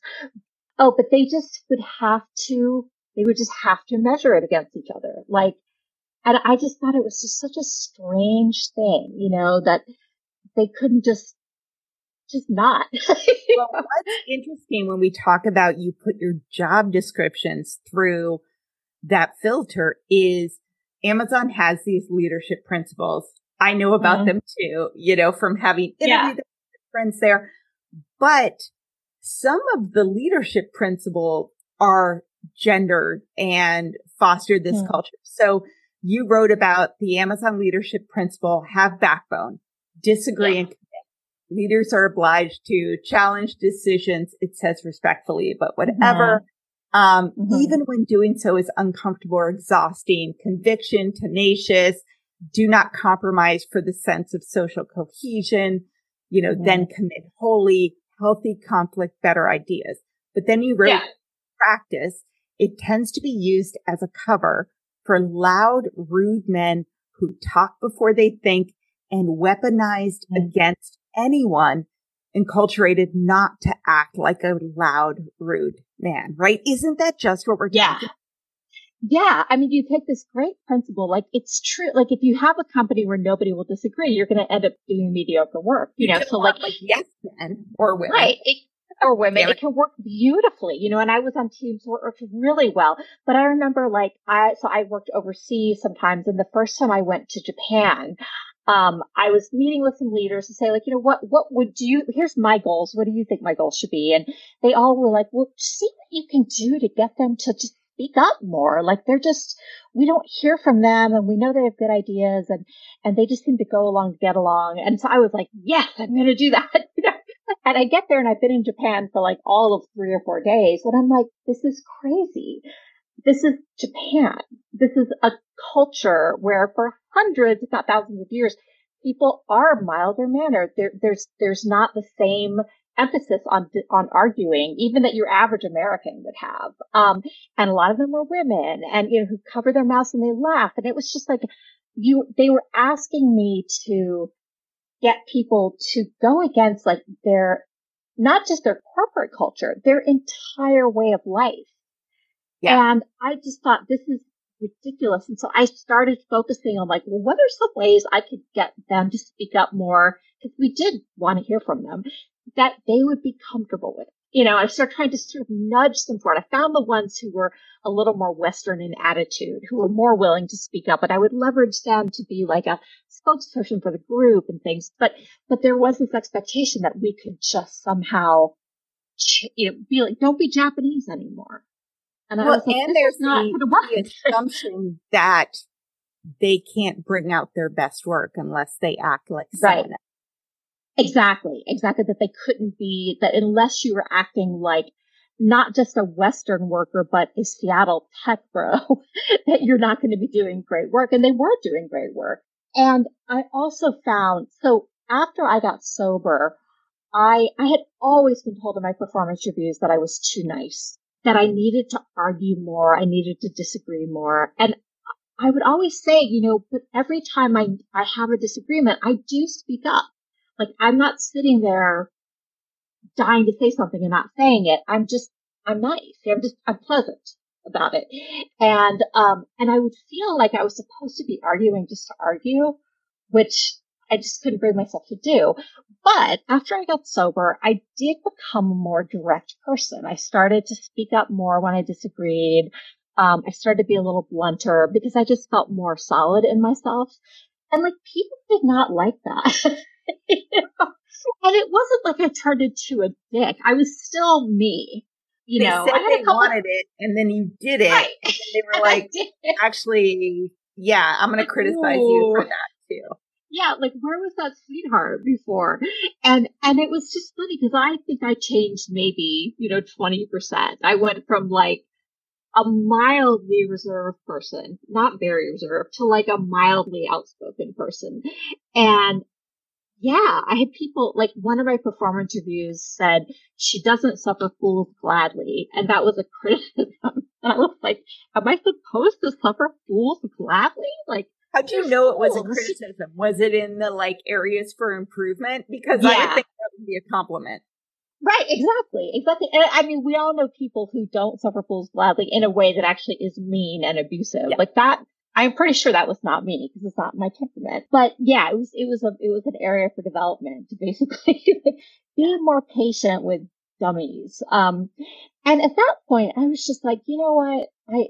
Oh, but they just would have to. They would just have to measure it against each other. Like, and I just thought it was just such a strange thing, you know, that they couldn't just, just not. well, what's interesting when we talk about you put your job descriptions through that filter is Amazon has these leadership principles. I know about mm-hmm. them too, you know, from having interviewed yeah. friends there, but some of the leadership principles are gendered and foster this mm-hmm. culture. So you wrote about the Amazon leadership principle, have backbone, disagree yeah. and Leaders are obliged to challenge decisions. It says respectfully, but whatever. Mm-hmm. Um, mm-hmm. even when doing so is uncomfortable or exhausting, conviction, tenacious, do not compromise for the sense of social cohesion, you know, mm-hmm. then commit wholly, healthy conflict, better ideas. But then you wrote yeah. practice. It tends to be used as a cover for loud, rude men who talk before they think and weaponized mm-hmm. against anyone enculturated not to act like a loud, rude man, right? Isn't that just what we're doing? yeah. Yeah. I mean, you take this great principle. Like it's true. Like if you have a company where nobody will disagree, you're going to end up doing mediocre work, you, you know? So like, like yes men or women. Right. It, or women, it can work beautifully, you know, and I was on teams where it worked really well. But I remember like I, so I worked overseas sometimes and the first time I went to Japan, um, I was meeting with some leaders to say, like, you know, what, what would you, here's my goals. What do you think my goals should be? And they all were like, well, see what you can do to get them to just speak up more. Like they're just, we don't hear from them and we know they have good ideas and, and they just seem to go along to get along. And so I was like, yes, I'm going to do that. and I get there and I've been in Japan for like all of three or four days and I'm like, this is crazy. This is Japan. This is a culture where for hundreds, if not thousands of years, people are milder mannered. There, there's, there's not the same emphasis on, on arguing, even that your average American would have. Um, and a lot of them were women and, you know, who cover their mouths and they laugh. And it was just like, you, they were asking me to get people to go against like their, not just their corporate culture, their entire way of life. Yeah. And I just thought this is ridiculous. And so I started focusing on like, well, what are some ways I could get them to speak up more? Because we did want to hear from them that they would be comfortable with. You know, I started trying to sort of nudge them forward. I found the ones who were a little more Western in attitude, who were more willing to speak up, and I would leverage them to be like a spokesperson for the group and things. But, but there was this expectation that we could just somehow, you know, be like, don't be Japanese anymore. And well, like, and there's the, the assumption that they can't bring out their best work unless they act like right. Exactly, exactly. That they couldn't be that unless you were acting like not just a Western worker, but a Seattle tech bro, that you're not going to be doing great work. And they were doing great work. And I also found so after I got sober, I I had always been told in my performance reviews that I was too nice that I needed to argue more. I needed to disagree more. And I would always say, you know, but every time I, I have a disagreement, I do speak up. Like I'm not sitting there dying to say something and not saying it. I'm just, I'm nice. I'm just, I'm pleasant about it. And, um, and I would feel like I was supposed to be arguing just to argue, which I just couldn't bring myself to do. But after I got sober, I did become a more direct person. I started to speak up more when I disagreed. Um, I started to be a little blunter because I just felt more solid in myself. And like people did not like that. you know? And it wasn't like I turned into a dick. I was still me. You they know, said they wanted it and then you did it. Right. And they were like, actually, yeah, I'm going to criticize Ooh. you for that too yeah, like where was that sweetheart before? And and it was just funny because I think I changed maybe, you know, 20%. I went from like a mildly reserved person, not very reserved, to like a mildly outspoken person. And yeah, I had people like one of my performance reviews said she doesn't suffer fools gladly, and that was a criticism. And I was like, am I supposed to suffer fools gladly? Like how do you know it was a criticism? Was it in the like areas for improvement? Because yeah. I would think that would be a compliment. Right, exactly, exactly. And I mean, we all know people who don't suffer fools gladly in a way that actually is mean and abusive. Yeah. Like that, I'm pretty sure that was not me because it's not my temperament. But yeah, it was, it was a, it was an area for development to basically be more patient with dummies. Um, and at that point, I was just like, you know what? I,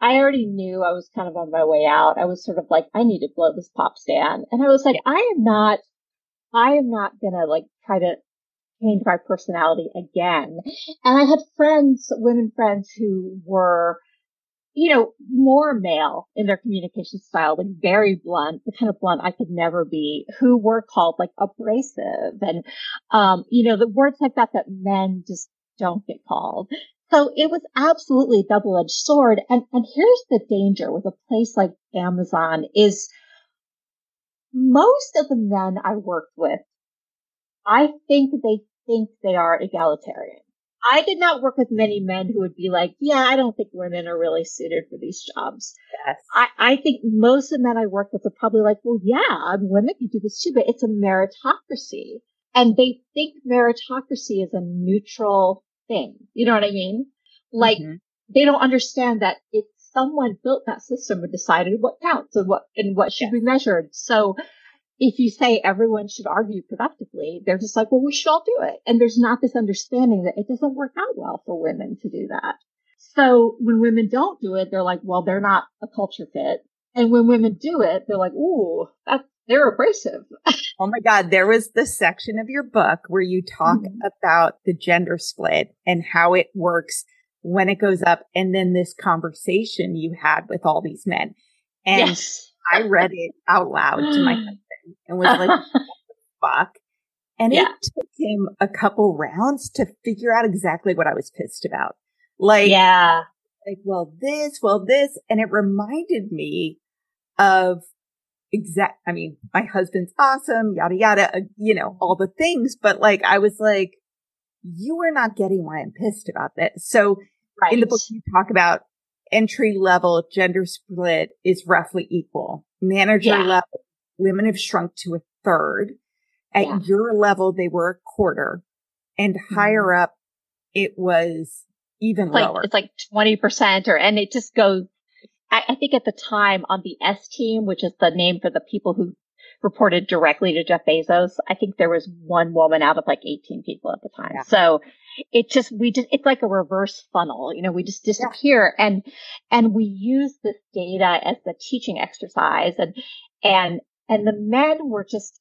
I already knew I was kind of on my way out. I was sort of like, I need to blow this pop stand. And I was like. I am not, I am not gonna like try to change my personality again. And I had friends, women friends who were, you know, more male in their communication style, like very blunt, the kind of blunt I could never be, who were called like abrasive and, um, you know, the words like that that men just don't get called. So it was absolutely a double-edged sword. And, and here's the danger with a place like Amazon is most of the men I worked with, I think they think they are egalitarian. I did not work with many men who would be like, yeah, I don't think women are really suited for these jobs. Yes. I, I think most of the men I work with are probably like, well, yeah, women can do this too, but it's a meritocracy. And they think meritocracy is a neutral thing. You know what I mean? Like mm-hmm. they don't understand that it's someone built that system and decided what counts and what, and what should yes. be measured. So if you say everyone should argue productively, they're just like, well, we should all do it. And there's not this understanding that it doesn't work out well for women to do that. So when women don't do it, they're like, well, they're not a culture fit. And when women do it, they're like, ooh, that's, they're abrasive. oh my God. There was the section of your book where you talk mm-hmm. about the gender split and how it works when it goes up and then this conversation you had with all these men. And yes. I read it out loud to my husband and was like, fuck? And yeah. it took him a couple rounds to figure out exactly what I was pissed about. Like, yeah, like, well, this, well, this. And it reminded me of exact, I mean, my husband's awesome, yada, yada, uh, you know, all the things. But like, I was like, you are not getting why I'm pissed about this. So right. in the book, you talk about entry level gender split is roughly equal. Manager yeah. level women have shrunk to a third. At yeah. your level, they were a quarter and mm-hmm. higher up, it was even it's lower. Like, it's like 20% or, and it just goes, I, I, think at the time on the S team, which is the name for the people who reported directly to Jeff Bezos, I think there was one woman out of like 18 people at the time. Yeah. So it just, we just, it's like a reverse funnel. You know, we just disappear yeah. and, and we use this data as the teaching exercise and, and and the men were just,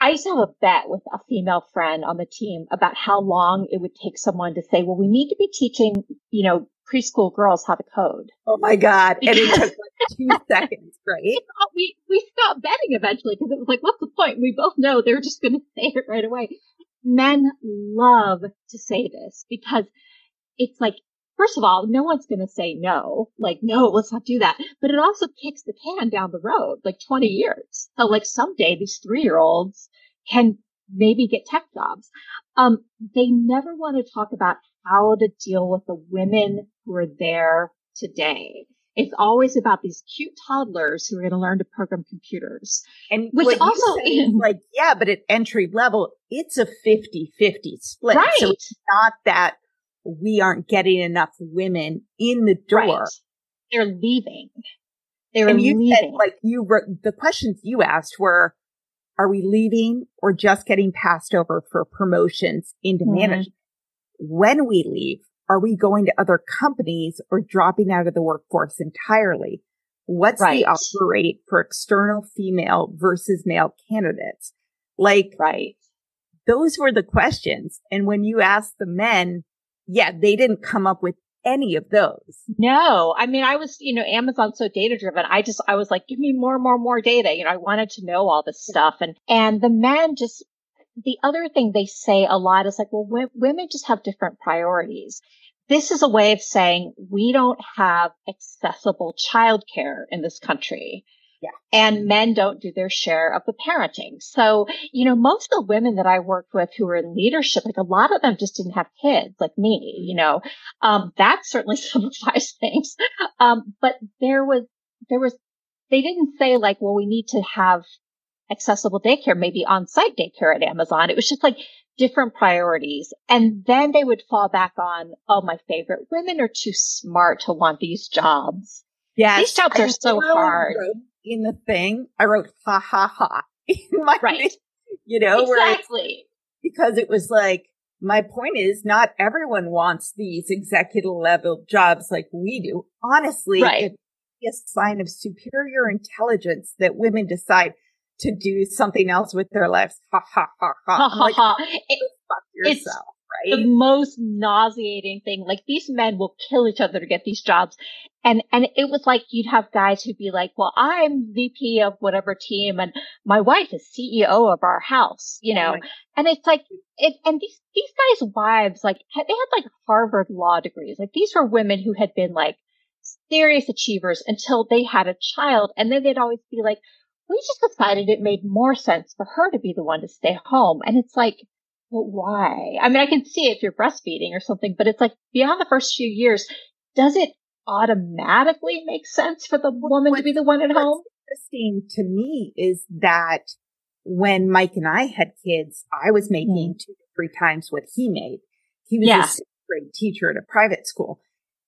I used to have a bet with a female friend on the team about how long it would take someone to say, well, we need to be teaching, you know, preschool girls how to code. Oh my God. and it took like two seconds, right? We, we stopped betting eventually because it was like, what's the point? We both know they're just going to say it right away. Men love to say this because it's like first of all, no one's going to say no, like, no, let's not do that. But it also kicks the can down the road, like 20 years. So like someday these three year olds can maybe get tech jobs. Um, they never want to talk about how to deal with the women who are there today. It's always about these cute toddlers who are going to learn to program computers. And which also is like, yeah, but at entry level, it's a 50-50 split. Right. So it's not that we aren't getting enough women in the door. Right. They're leaving. They're and you leaving. Said, like you wrote, the questions you asked were, are we leaving or just getting passed over for promotions into mm-hmm. management? When we leave, are we going to other companies or dropping out of the workforce entirely? What's right. the offer rate for external female versus male candidates? Like, right. Those were the questions. And when you asked the men, yeah, they didn't come up with any of those. No, I mean, I was, you know, Amazon's so data driven. I just, I was like, give me more, more, more data. You know, I wanted to know all this stuff. And, and the men just, the other thing they say a lot is like, well, w- women just have different priorities. This is a way of saying we don't have accessible childcare in this country. Yeah. And men don't do their share of the parenting. So, you know, most of the women that I worked with who were in leadership, like a lot of them just didn't have kids like me, you know, um, that certainly simplifies things. Um, but there was, there was, they didn't say like, well, we need to have accessible daycare, maybe on site daycare at Amazon. It was just like, different priorities. And then they would fall back on, oh, my favorite women are too smart to want these jobs. Yeah, These jobs are so hard. In the thing, I wrote ha ha ha in my, right. you know, exactly. because it was like, my point is not everyone wants these executive level jobs like we do. Honestly, right. it's a sign of superior intelligence that women decide to do something else with their lives. Ha ha ha ha. ha, ha, like, ha. It, fuck yourself, right? The most nauseating thing. Like these men will kill each other to get these jobs. And, and it was like you'd have guys who'd be like, well, I'm VP of whatever team and my wife is CEO of our house, you know, oh and it's like, it, and these, these guys' wives, like, they had like Harvard law degrees. Like these were women who had been like serious achievers until they had a child. And then they'd always be like, we just decided it made more sense for her to be the one to stay home. And it's like, well, why? I mean, I can see if you're breastfeeding or something, but it's like beyond the first few years, does it automatically make sense for the woman to be the one at home? Interesting to me is that when Mike and I had kids, I was making mm. two to three times what he made. He was yeah. a sixth grade teacher at a private school.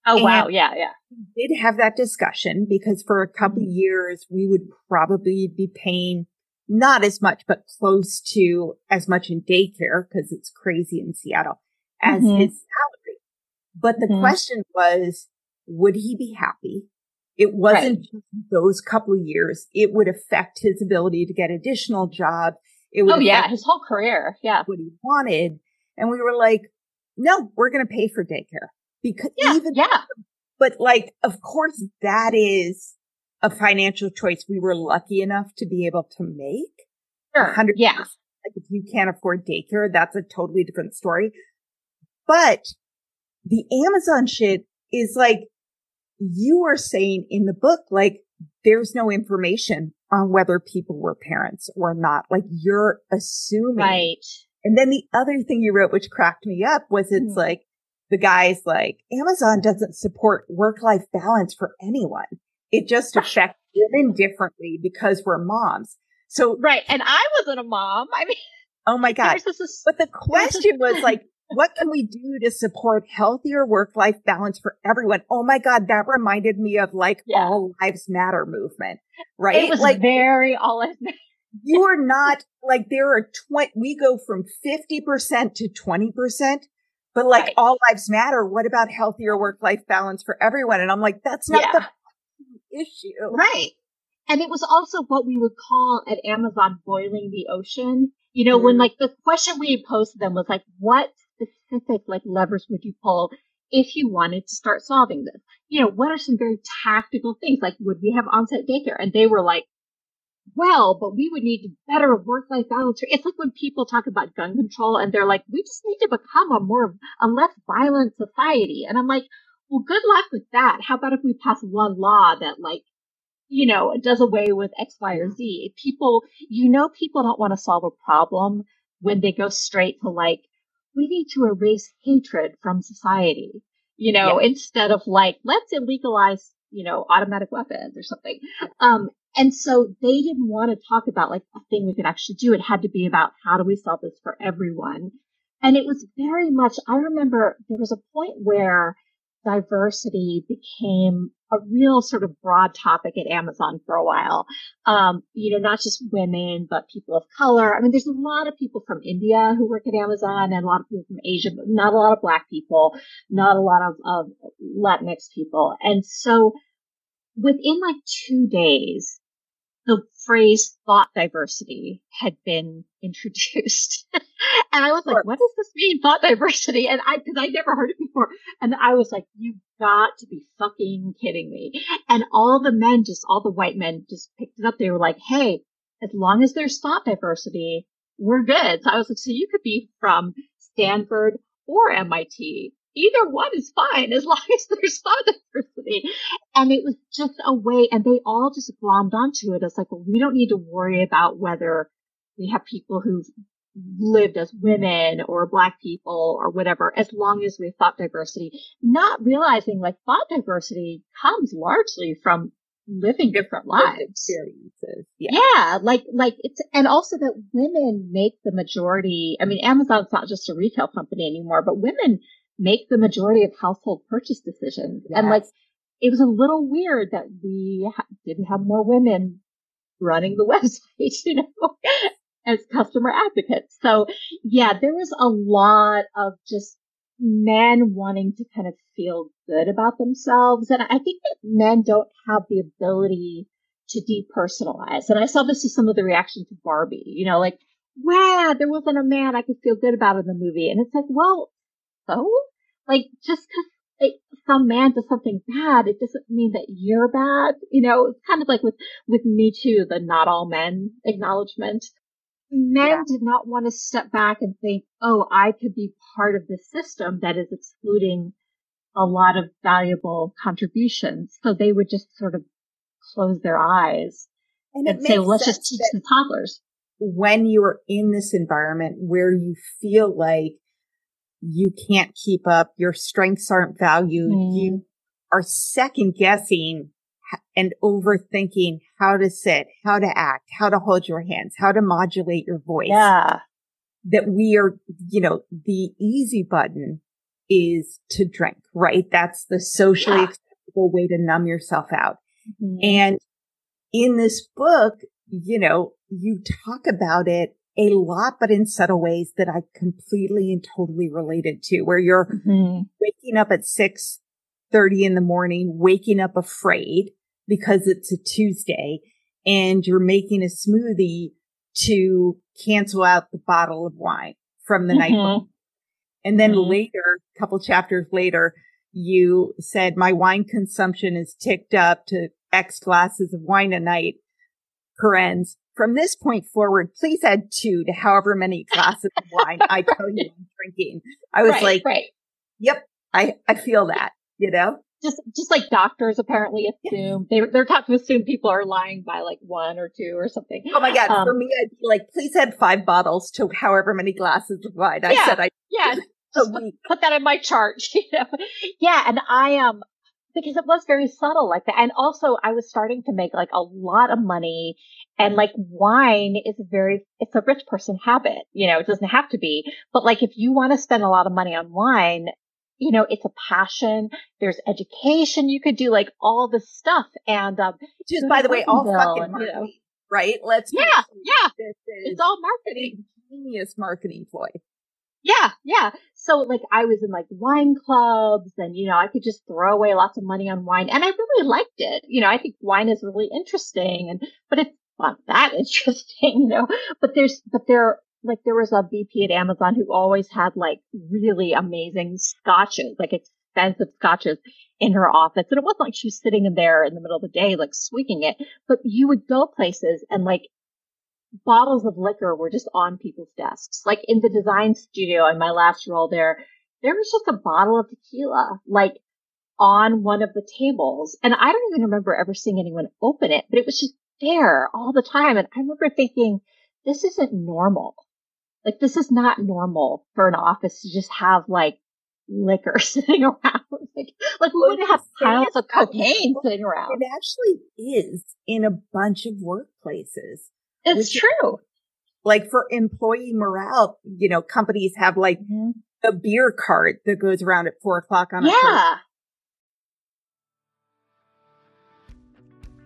Oh, and wow. Yeah. Yeah. We did have that discussion because for a couple mm-hmm. years, we would probably be paying not as much, but close to as much in daycare because it's crazy in Seattle as mm-hmm. his salary. But the mm-hmm. question was, would he be happy? It wasn't right. just those couple of years. It would affect his ability to get additional jobs. It would oh yeah, his whole career. Yeah. What he wanted. And we were like, no, we're going to pay for daycare because yeah, even, yeah. but like, of course that is a financial choice we were lucky enough to be able to make. Sure. Yeah. Like if you can't afford daycare, that's a totally different story. But the Amazon shit is like, you are saying in the book, like there's no information on whether people were parents or not. Like you're assuming. Right. And then the other thing you wrote, which cracked me up was it's mm-hmm. like, the guy's like, Amazon doesn't support work life balance for anyone. It just affects women differently because we're moms. So, right. And I wasn't a mom. I mean, oh my God. This, but the question was like, what can we do to support healthier work life balance for everyone? Oh my God. That reminded me of like yeah. all lives matter movement, right? It was like very all lives matter. you are not like there are 20, we go from 50% to 20% but like right. all lives matter. What about healthier work life balance for everyone? And I'm like, that's not yeah. the issue. Right. And it was also what we would call at Amazon boiling the ocean. You know, mm when like the question we posed to them was like, what specific like levers would you pull if you wanted to start solving this? You know, what are some very tactical things? Like, would we have on-site daycare? And they were like, well, but we would need better work-life balance. It's like when people talk about gun control and they're like, we just need to become a more, a less violent society. And I'm like, well, good luck with that. How about if we pass one law that like, you know, does away with X, Y, or Z? People, you know, people don't want to solve a problem when they go straight to like, we need to erase hatred from society, you know, yeah. instead of like, let's illegalize, you know, automatic weapons or something. Um, and so they didn't want to talk about like a thing we could actually do. It had to be about how do we solve this for everyone. And it was very much, I remember there was a point where diversity became a real sort of broad topic at Amazon for a while. Um, you know, not just women, but people of color. I mean, there's a lot of people from India who work at Amazon and a lot of people from Asia, but not a lot of black people, not a lot of, of Latinx people. And so within like two days, the phrase thought diversity had been introduced. and I was like, what does this mean, thought diversity? And I, cause I never heard it before. And I was like, you've got to be fucking kidding me. And all the men, just all the white men just picked it up. They were like, hey, as long as there's thought diversity, we're good. So I was like, so you could be from Stanford or MIT either one is fine as long as there's thought diversity. And it was just a way, and they all just glommed onto it It's like, well, we don't need to worry about whether we have people who've lived as women or black people or whatever, as long as we have thought diversity, not realizing like thought diversity comes largely from living different lives. Experiences. Yeah. yeah. Like, like it's, and also that women make the majority. I mean, Amazon's not just a retail company anymore, but women make the majority of household purchase decisions. Yes. And like, it was a little weird that we ha- didn't have more women running the website, you know, as customer advocates. So yeah, there was a lot of just men wanting to kind of feel good about themselves. And I think that men don't have the ability to depersonalize. And I saw this with some of the reaction to Barbie, you know, like, wow, there wasn't a man I could feel good about in the movie. And it's like, well, so? Like, just cause some man does something bad, it doesn't mean that you're bad. You know, it's kind of like with, with Me Too, the not all men acknowledgement men yeah. did not want to step back and think, oh, I could be part of the system that is excluding a lot of valuable contributions. So they would just sort of close their eyes and, and say, let's just teach the toddlers. When you're in this environment where you feel like you can't keep up, your strengths aren't valued, mm. you are second guessing and overthinking how to sit, how to act, how to hold your hands, how to modulate your voice. Yeah. That we are, you know, the easy button is to drink, right? That's the socially yeah. acceptable way to numb yourself out. Mm-hmm. And in this book, you know, you talk about it a lot, but in subtle ways that I completely and totally related to where you're mm-hmm. waking up at six 30 in the morning, waking up afraid because it's a Tuesday and you're making a smoothie to cancel out the bottle of wine from the mm-hmm. night before. And then mm-hmm. later, a couple chapters later, you said my wine consumption is ticked up to X glasses of wine a night. Parens. From this point forward, please add two to however many glasses of wine I tell you I'm drinking. I was right, like, right. yep, I, I feel that you know? Just, just like doctors apparently assume they, they're taught to assume people are lying by like one or two or something. Oh my God. Um, For me, I'd be like, please add five bottles to however many glasses of wine. I yeah, said I, yeah, put, put that in my chart. You know? Yeah. And I, um, because it was very subtle like that. And also I was starting to make like a lot of money and like wine is a very, it's a rich person habit. You know, it doesn't have to be, but like if you want to spend a lot of money on wine, you know, it's a passion. There's education you could do, like all this stuff. And, um, is, by the way, all fucking marketing, you know, right? Let's, yeah, yeah. It's all marketing. Genius marketing ploy. Yeah, yeah. So like I was in like wine clubs and, you know, I could just throw away lots of money on wine and I really liked it. You know, I think wine is really interesting and, but it's not that interesting, you know, but there's, but there like there was a VP at Amazon who always had like really amazing scotches, like expensive scotches in her office. And it wasn't like she was sitting in there in the middle of the day, like squeaking it, but you would go places and like bottles of liquor were just on people's desks. Like in the design studio in my last role there, there was just a bottle of tequila, like on one of the tables. And I don't even remember ever seeing anyone open it, but it was just there all the time. And I remember thinking, this isn't normal. Like this is not normal for an office to just have like liquor sitting around. like, like we wouldn't have piles of cocaine sitting around. It actually is in a bunch of workplaces. It's true. Like for employee morale, you know, companies have like mm-hmm. a beer cart that goes around at four o'clock on yeah. a Yeah.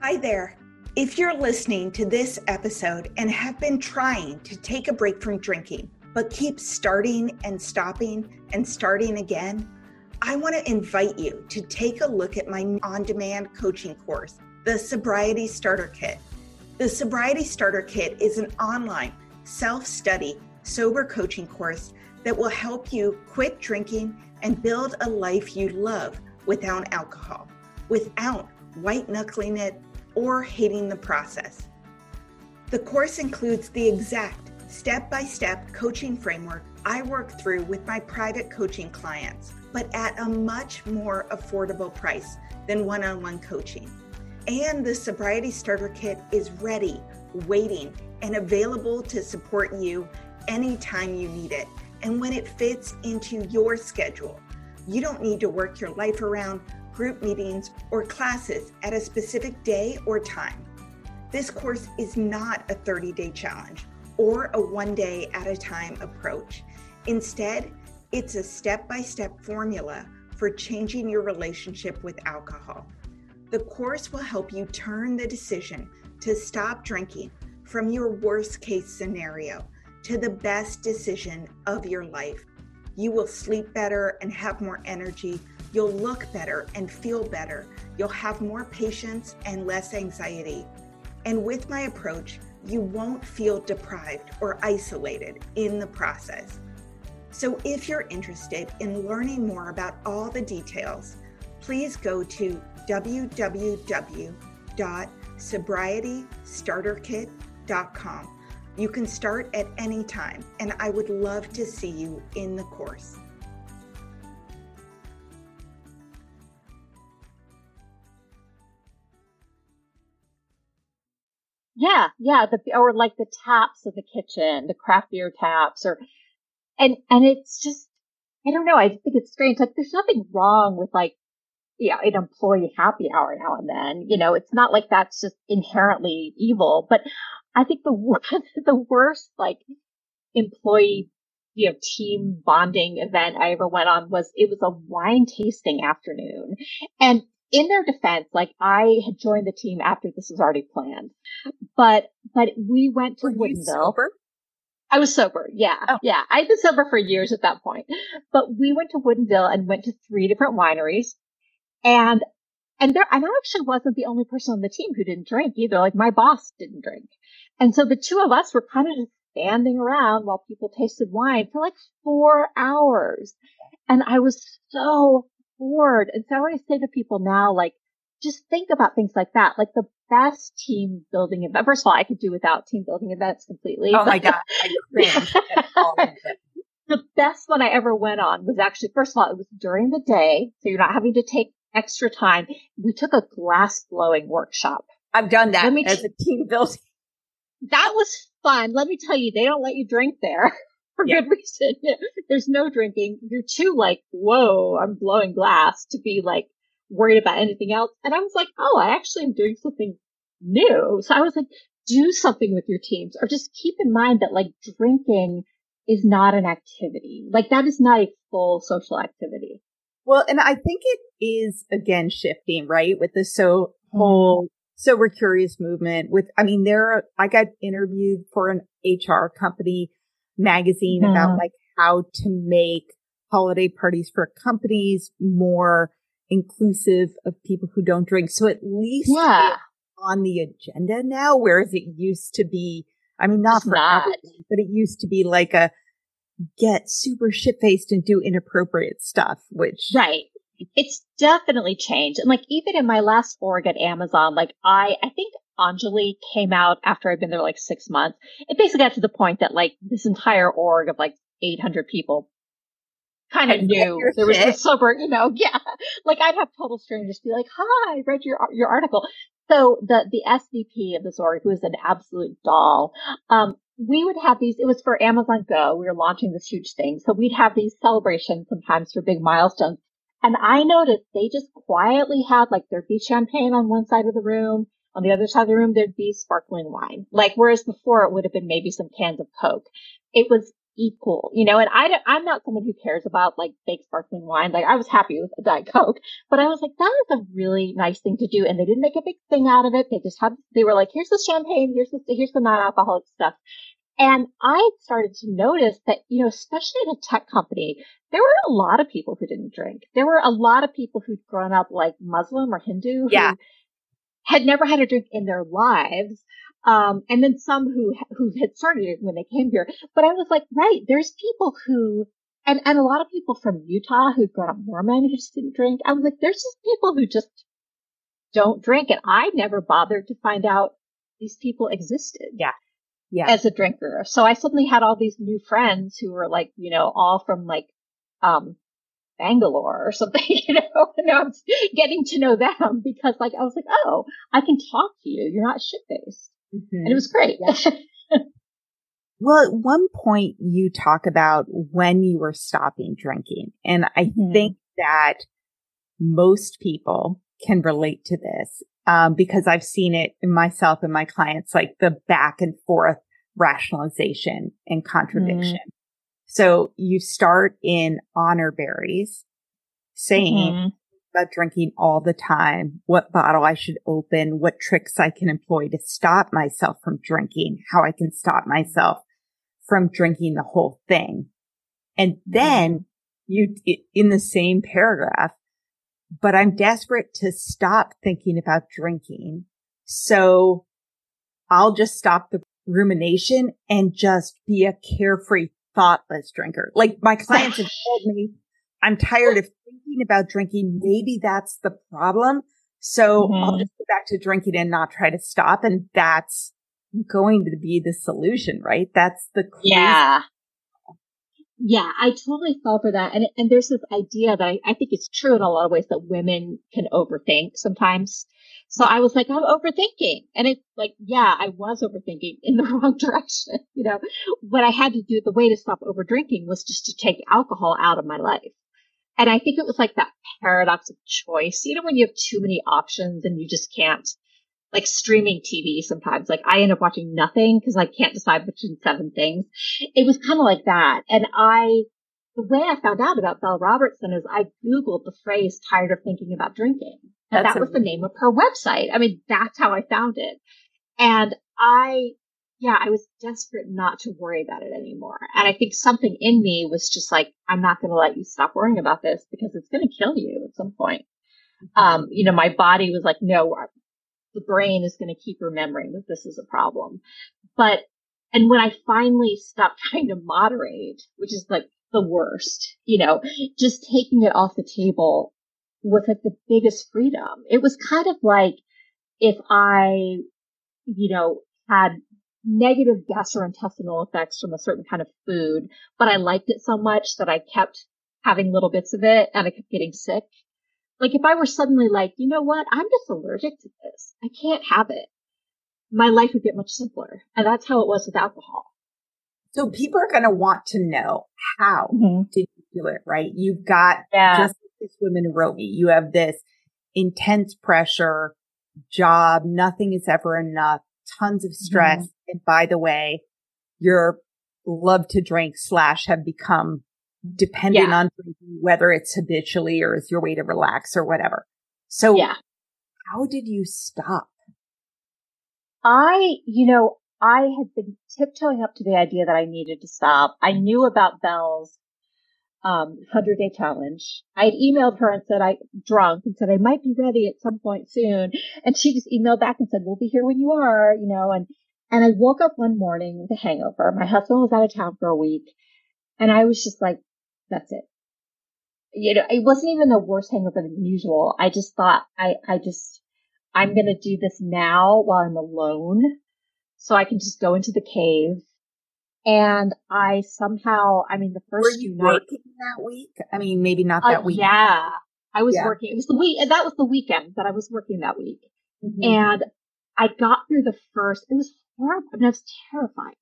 Hi there. If you're listening to this episode and have been trying to take a break from drinking, but keep starting and stopping and starting again, I want to invite you to take a look at my on demand coaching course, the Sobriety Starter Kit. The Sobriety Starter Kit is an online self study sober coaching course that will help you quit drinking and build a life you love without alcohol, without white knuckling it or hating the process. The course includes the exact step by step coaching framework I work through with my private coaching clients, but at a much more affordable price than one on one coaching. And the Sobriety Starter Kit is ready, waiting, and available to support you anytime you need it and when it fits into your schedule. You don't need to work your life around group meetings, or classes at a specific day or time. This course is not a 30 day challenge or a one day at a time approach. Instead, it's a step by step formula for changing your relationship with alcohol. The course will help you turn the decision to stop drinking from your worst case scenario to the best decision of your life. You will sleep better and have more energy. You'll look better and feel better. You'll have more patience and less anxiety. And with my approach, you won't feel deprived or isolated in the process. So, if you're interested in learning more about all the details, please go to www.sobrietystarterkit.com. You can start at any time, and I would love to see you in the course. Yeah, yeah, the or like the taps of the kitchen, the craft beer taps, or and and it's just I don't know. I think it's strange. Like there's nothing wrong with like yeah, an employee happy hour now and then. You know, it's not like that's just inherently evil. But I think the the worst like employee you know team bonding event I ever went on was it was a wine tasting afternoon, and in their defense, like I had joined the team after this was already planned, but but we went to Were Woodinville. I was sober. Yeah. Oh. Yeah. I'd been sober for years at that point, but we went to Woodinville and went to three different wineries and, and there, and I actually wasn't the only person on the team who didn't drink either. Like my boss didn't drink. And so the two of us were kind of just standing around while people tasted wine for like four hours. And I was so bored. And so I always say to people now, like, just think about things like that. Like the best team building event. First of all, I could do without team building events completely. Oh my God. the best one I ever went on was actually, first of all, it was during the day. So you're not having to take extra time. We took a glass blowing workshop. I've done that me as t- a team building. That was fun. Let me tell you, they don't let you drink there for good reason. There's no drinking. You're too like, whoa, I'm blowing glass to be like worried about anything else. And I was like, oh, I actually am doing something new. So I was like, do something with your teams or just keep in mind that like drinking is not an activity. Like that is not a full social activity. Well, and I think it is again shifting, right? With the so whole mm-hmm. sober curious movement with, I mean, there, are, I got interviewed for an HR company magazine mm-hmm. about like how to make holiday parties for companies more inclusive of people who don't drink. So at least yeah. on the agenda now, whereas it used to be, I mean, not it's for not. everyone, but it used to be like a, get super shit faced and do inappropriate stuff, which. Right. It's definitely changed. And like even in my last org at Amazon, like I, I think Enjoli came out after I'd been there like six months. It basically got to the point that like this entire org of like 800 people kind of knew there was a sober, you know, yeah. Like I'd have total strangers be like, hi, I read your, your article. So the, the SVP of this org, who is an absolute doll, um, we would have these, it was for Amazon Go. We were launching this huge thing. So we'd have these celebrations sometimes for big milestones. And I noticed they just quietly had like there'd be champagne on one side of the room. On the other side of the room, there'd be sparkling wine. Like, whereas before it would have been maybe some cans of Coke. It was equal, you know, and I, don't, I'm not someone who cares about like fake sparkling wine. Like I was happy with a Diet Coke, but I was like, that is a really nice thing to do. And they didn't make a big thing out of it. They just had, they were like, here's the champagne, here's the, here's the non-alcoholic stuff. And I started to notice that, you know, especially in a tech company, there were a lot of people who didn't drink. There were a lot of people who'd grown up like Muslim or Hindu yeah. had never had a drink in their lives. Um, and then some who, who had started it when they came here. But I was like, right, there's people who, and, and a lot of people from Utah who'd grown up Mormon who just didn't drink. I was like, there's just people who just don't drink. And I never bothered to find out these people existed. Yeah yeah. as a drinker. So I suddenly had all these new friends who were like, you know, all from like, um, Bangalore or something, you know, and I was getting to know them because like, I was like, oh, I can talk to you. You're not shit faced. Mm-hmm. And it was great. Yeah. well, at one point you talk about when you were stopping drinking. And I mm-hmm. think that most people can relate to this um, because I've seen it in myself and my clients, like the back and forth rationalization and contradiction. Mm. So you start in honor berries saying mm-hmm. About drinking all the time, what bottle I should open, what tricks I can employ to stop myself from drinking, how I can stop myself from drinking the whole thing. And then you, in the same paragraph, but I'm desperate to stop thinking about drinking. So I'll just stop the rumination and just be a carefree, thoughtless drinker. Like my clients have told me, I'm tired of thinking about drinking. Maybe that's the problem. So mm-hmm. I'll just go back to drinking and not try to stop. And that's going to be the solution, right? That's the yeah. Yeah, I totally fall for that. And, and there's this idea that I, I think it's true in a lot of ways that women can overthink sometimes. So I was like, I'm overthinking. And it's like, yeah, I was overthinking in the wrong direction. You know, what I had to do, the way to stop overdrinking was just to take alcohol out of my life. And I think it was like that paradox of choice. You know, when you have too many options and you just can't like streaming TV sometimes. Like I end up watching nothing because I can't decide between seven things. It was kind of like that. And I, the way I found out about Belle Robertson is I Googled the phrase tired of thinking about drinking. And that's that was the name of her website. I mean, that's how I found it. And I, yeah, I was desperate not to worry about it anymore. And I think something in me was just like, I'm not going to let you stop worrying about this because it's going to kill you at some point. Um, you know, my body was like, no, the brain is going to keep remembering that this is a problem. But, and when I finally stopped trying to moderate, which is like the worst, you know, just taking it off the table was like the biggest freedom. It was kind of like if I, you know, had negative gastrointestinal effects from a certain kind of food, but I liked it so much that I kept having little bits of it and I kept getting sick. Like if I were suddenly like, you know what? I'm just allergic to this. I can't have it. My life would get much simpler. And that's how it was with alcohol. So people are going to want to know how mm-hmm. did you do it, right? You've got yeah. just this woman who wrote me. You have this intense pressure job. Nothing is ever enough. Tons of stress. Mm-hmm. And by the way, your love to drink slash have become depending yeah. on whether it's habitually or is your way to relax or whatever. So yeah. how did you stop? I, you know, I had been tiptoeing up to the idea that I needed to stop. I knew about Belle's um, 100 day challenge. I had emailed her and said I drunk and said I might be ready at some point soon. And she just emailed back and said, we'll be here when you are, you know, and, and I woke up one morning with a hangover. My husband was out of town for a week and I was just like, that's it. You know, it wasn't even a worse hangover than usual. I just thought I, I just, I'm going to do this now while I'm alone so I can just go into the cave. And I somehow, I mean, the first Were you working nights, that week? I mean, maybe not that uh, week. Yeah. I was yeah. working. It was the week, and that was the weekend that I was working that week. Mm-hmm. And I got through the first, it was horrible. I mean, I was terrified.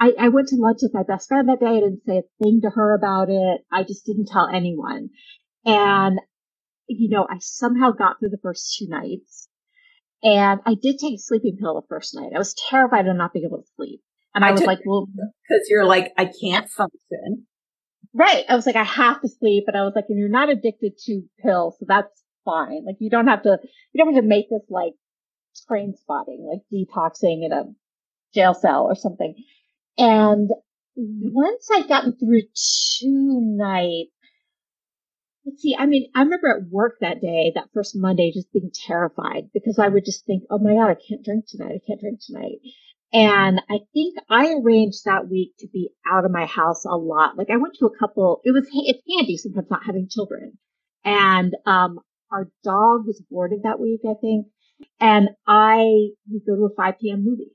I, I went to lunch with my best friend that day. I didn't say a thing to her about it. I just didn't tell anyone. And, you know, I somehow got through the first two nights. And I did take a sleeping pill the first night. I was terrified of not being able to sleep. And I, I was like, well, because you're like, I can't function. Right. I was like, I have to sleep. And I was like, and you're not addicted to pills. So that's fine. Like you don't have to, you don't have to make this like Trainspotting, like detoxing in a jail cell or something. And once I'd gotten through two nights, let's see, I mean, I remember at work that day, that first Monday, just being terrified because I would just think, oh my God, I can't drink tonight. I can't drink tonight. And I think I arranged that week to be out of my house a lot. Like I went to a couple, it was, it's handy sometimes not having children. And, um, our dog was boarded that week, I think. And I would go to a 5 p.m. movie,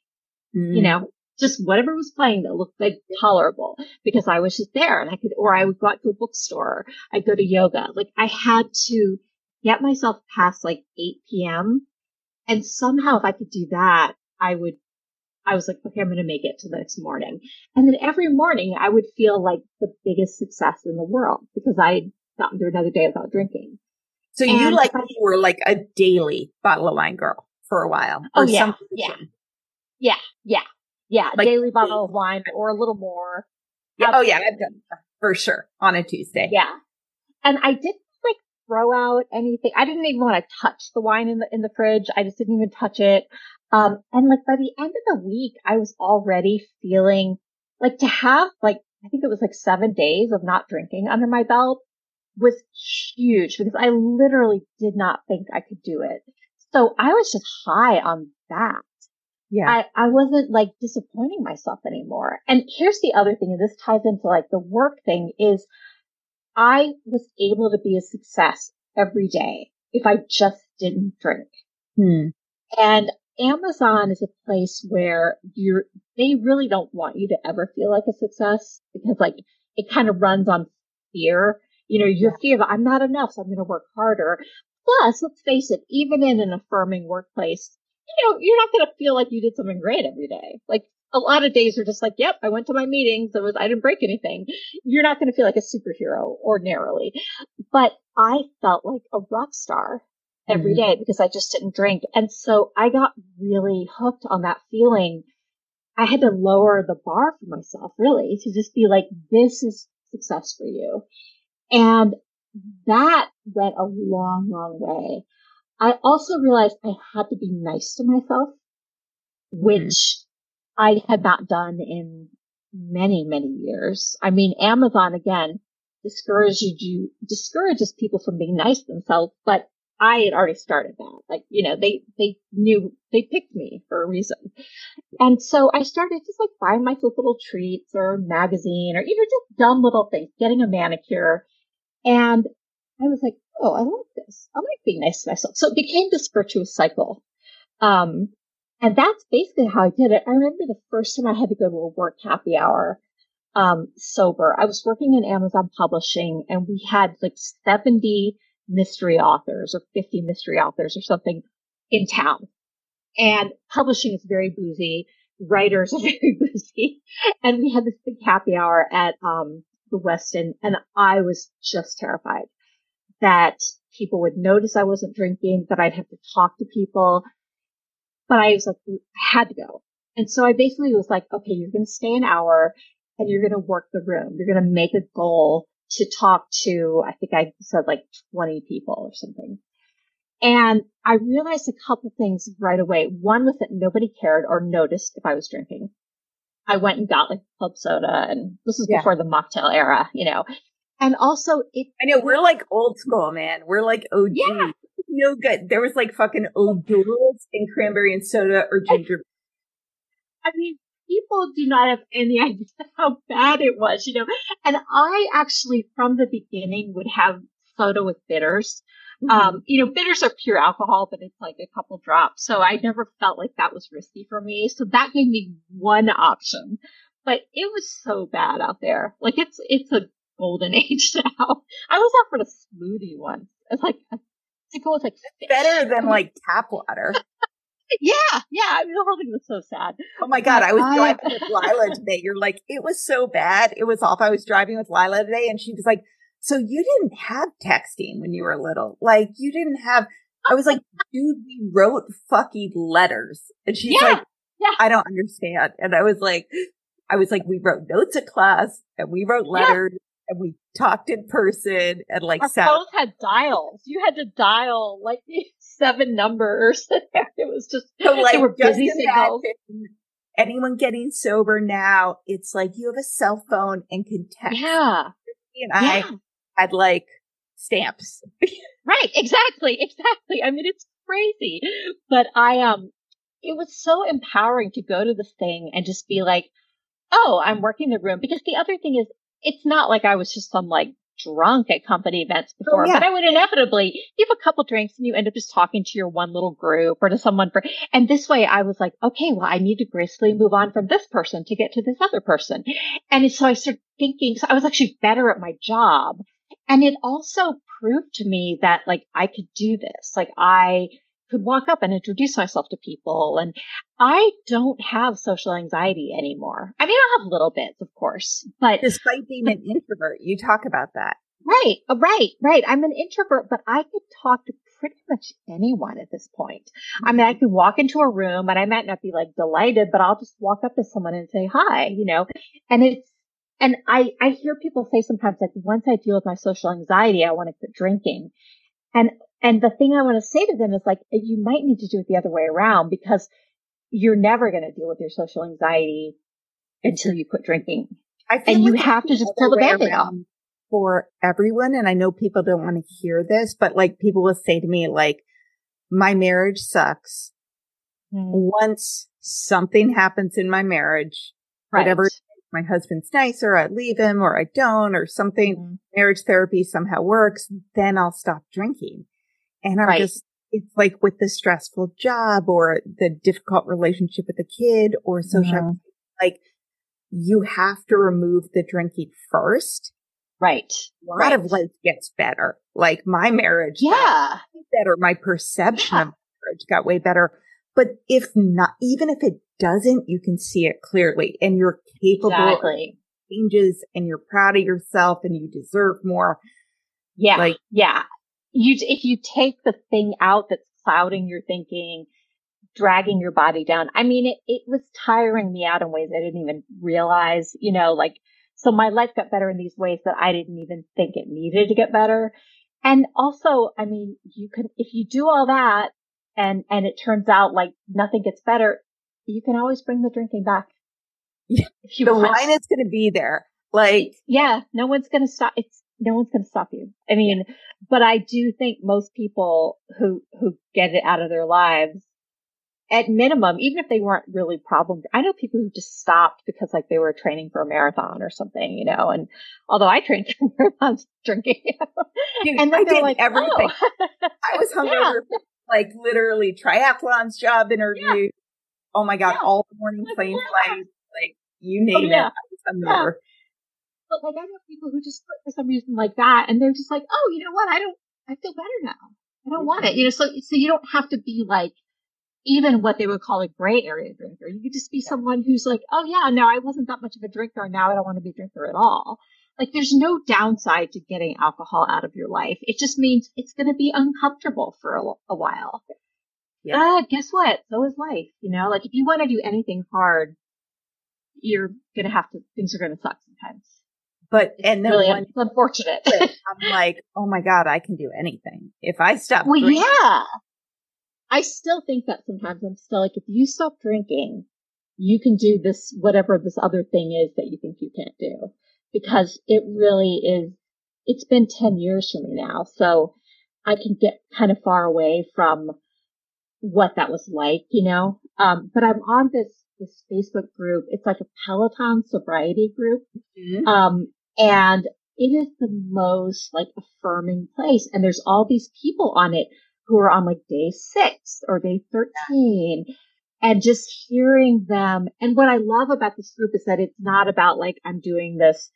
mm. you know, just whatever was playing that looked like tolerable because I was just there and I could, or I would go out to a bookstore. I'd go to yoga. Like I had to get myself past like 8 p.m. And somehow if I could do that, I would, I was like, okay, I'm going to make it to the next morning. And then every morning I would feel like the biggest success in the world because I had gotten through another day without drinking. So and you like you were like a daily bottle of wine girl for a while. Oh yeah, yeah, yeah, yeah, yeah. Like, daily bottle of wine or a little more. Yeah, oh yeah, I've done for sure on a Tuesday. Yeah, and I didn't like throw out anything. I didn't even want to touch the wine in the in the fridge. I just didn't even touch it. Um, and like by the end of the week, I was already feeling like to have like I think it was like seven days of not drinking under my belt was huge because I literally did not think I could do it. So I was just high on that. Yeah. I, I wasn't like disappointing myself anymore. And here's the other thing, and this ties into like the work thing is I was able to be a success every day if I just didn't drink. Hmm. And Amazon is a place where you're, they really don't want you to ever feel like a success because like it kind of runs on fear you know, your fear that I'm not enough, so I'm going to work harder. Plus, let's face it, even in an affirming workplace, you know, you're not going to feel like you did something great every day. Like a lot of days are just like, yep, I went to my meetings. It was, I didn't break anything. You're not going to feel like a superhero ordinarily, but I felt like a rock star every mm-hmm. day because I just didn't drink. And so I got really hooked on that feeling. I had to lower the bar for myself really to just be like, this is success for you. And that went a long, long way. I also realized I had to be nice to myself, which I had not done in many, many years. I mean, Amazon again discourages you, discourages people from being nice to themselves, but I had already started that. Like, you know, they, they knew, they picked me for a reason. And so I started just like buying myself little treats or magazine or, you know, just dumb little things, getting a manicure, and I was like, oh, I like this. I like being nice to myself. So it became this virtuous cycle. Um, and that's basically how I did it. I remember the first time I had to go to a work happy hour, um, sober. I was working in Amazon publishing and we had like 70 mystery authors or 50 mystery authors or something in town. And publishing is very boozy. Writers are very boozy. And we had this big happy hour at, um, the Westin and I was just terrified that people would notice I wasn't drinking, that I'd have to talk to people. But I was like, I had to go. And so I basically was like, okay, you're going to stay an hour and you're going to work the room. You're going to make a goal to talk to, I think I said like 20 people or something. And I realized a couple things right away. One was that nobody cared or noticed if I was drinking. I went and got like club soda and this is yeah. before the mocktail era, you know. And also it I know we're like old school, man. We're like OG. Yeah. No good. There was like fucking O'Doul's and cranberry and soda or ginger. I mean, people do not have any idea how bad it was, you know. And I actually from the beginning would have soda with bitters. Mm-hmm. Um, you know, bitters are pure alcohol, but it's like a couple drops. So I never felt like that was risky for me. So that gave me one option, but it was so bad out there. Like it's, it's a golden age now. I was offered a smoothie once. It's like, to go with like better than like tap water. yeah, yeah. I mean, the whole thing was so sad. Oh my god, I was driving with Lila today. You're like, it was so bad. It was off. I was driving with Lila today, and she was like, so you didn't have texting when you were little. Like you didn't have, I was like, dude, we wrote fucking letters. And she's yeah, like, yeah. I don't understand. And I was like, I was like, we wrote notes at class and we wrote letters. And we talked in person and like Our sat- phones had dials. You had to dial like seven numbers. it was just, so like, were busy signals. Anyone getting sober now, it's like you have a cell phone and can text. Yeah. And I had like stamps. right. Exactly. Exactly. I mean, it's crazy, but I, um, it was so empowering to go to this thing and just be like, oh, I'm working the room. Because the other thing is, it's not like I was just some like drunk at company events oh, before, oh, yeah. but I would inevitably give a couple drinks and you end up just talking to your one little group or to someone for, and this way I was like, okay, well, I need to gracefully mm-hmm. move on from this person to get to this other person. And so I started thinking, so I was actually better at my job and it also proved to me that like I could do this. Like I could walk up and introduce myself to people. And I don't have social anxiety anymore. I mean, I have little bits, of course, but despite being an introvert, you talk about that. Right, uh, right, right. I'm an introvert, but I could talk to pretty much anyone at this point. I mean, I could walk into a room and I might not be like delighted, but I'll just walk up to someone and say hi, you know, and it's, and I, I hear people say sometimes like once I deal with my social anxiety, I want to quit drinking. And, and the thing I want to say to them is like, you might need to do it the other way around because you're never going to deal with your social anxiety until you quit drinking. and you have to just pull the band off for everyone. And I know people don't want to hear this, but like people will say to me, like, my marriage sucks. Mm. Once something happens in my marriage, right. whatever my husband's nicer, I leave him or I don't or something, mm. marriage therapy somehow works, then I'll stop drinking. And I'm right. just, it's like with the stressful job or the difficult relationship with the kid or social, mm. like you have to remove the drinking first Right. A lot right. of life gets better. Like my marriage. Yeah. better. My perception yeah. of marriage got way better. But if not, even if it doesn't, you can see it clearly and you're capable exactly. of changes and you're proud of yourself and you deserve more. Yeah. Like, yeah. You, if you take the thing out that's clouding your thinking, dragging your body down. I mean, it, it was tiring me out in ways I didn't even realize, you know, like so my life got better in these ways that I didn't even think it needed to get better. And also, I mean, you can, if you do all that and, and it turns out like nothing gets better, you can always bring the drinking back. Yeah. the want. line is going to be there. Like, yeah, no one's going to stop. It's, no one's going to stop you. I mean, but I do think most people who, who get it out of their lives at minimum, even if they weren't really problem, I know people who just stopped because like they were training for a marathon or something, you know, and although I trained for marathons drinking, Dude, and then I they're like, everything. Oh. I was hungover, yeah. Like literally triathlons, job interview. Yeah. Oh my God, yeah. all the morning plane flights, like you oh, name oh, it. I was But like I know people who just quit for some reason like that, and they're just like, oh, you know what? I don't, I feel better now. I don't want it, you know. So, so you don't have to be like even what they would call a gray area drinker. You could just be someone who's like, oh yeah, no, I wasn't that much of a drinker. Now I don't want to be a drinker at all. Like there's no downside to getting alcohol out of your life. It just means it's going to be uncomfortable for a, a while. Yeah. Uh, guess what? So is life. You know, like if you want to do anything hard, you're going to have to, things are going to suck sometimes. But, it's and then really when, unfortunate. I'm like, oh my God, I can do anything. If I stop. Well, drinking, yeah. I still think that sometimes I'm still like, if you stop drinking, you can do this, whatever this other thing is that you think you can't do. Because it really is, it's been 10 years for me now. So I can get kind of far away from what that was like, you know? Um, but I'm on this, this Facebook group. It's like a Peloton sobriety group. Mm-hmm. Um, and it is the most like affirming place. And there's all these people on it who are on like day six or day 13 and just hearing them. And what I love about this group is that it's not about like, I'm doing this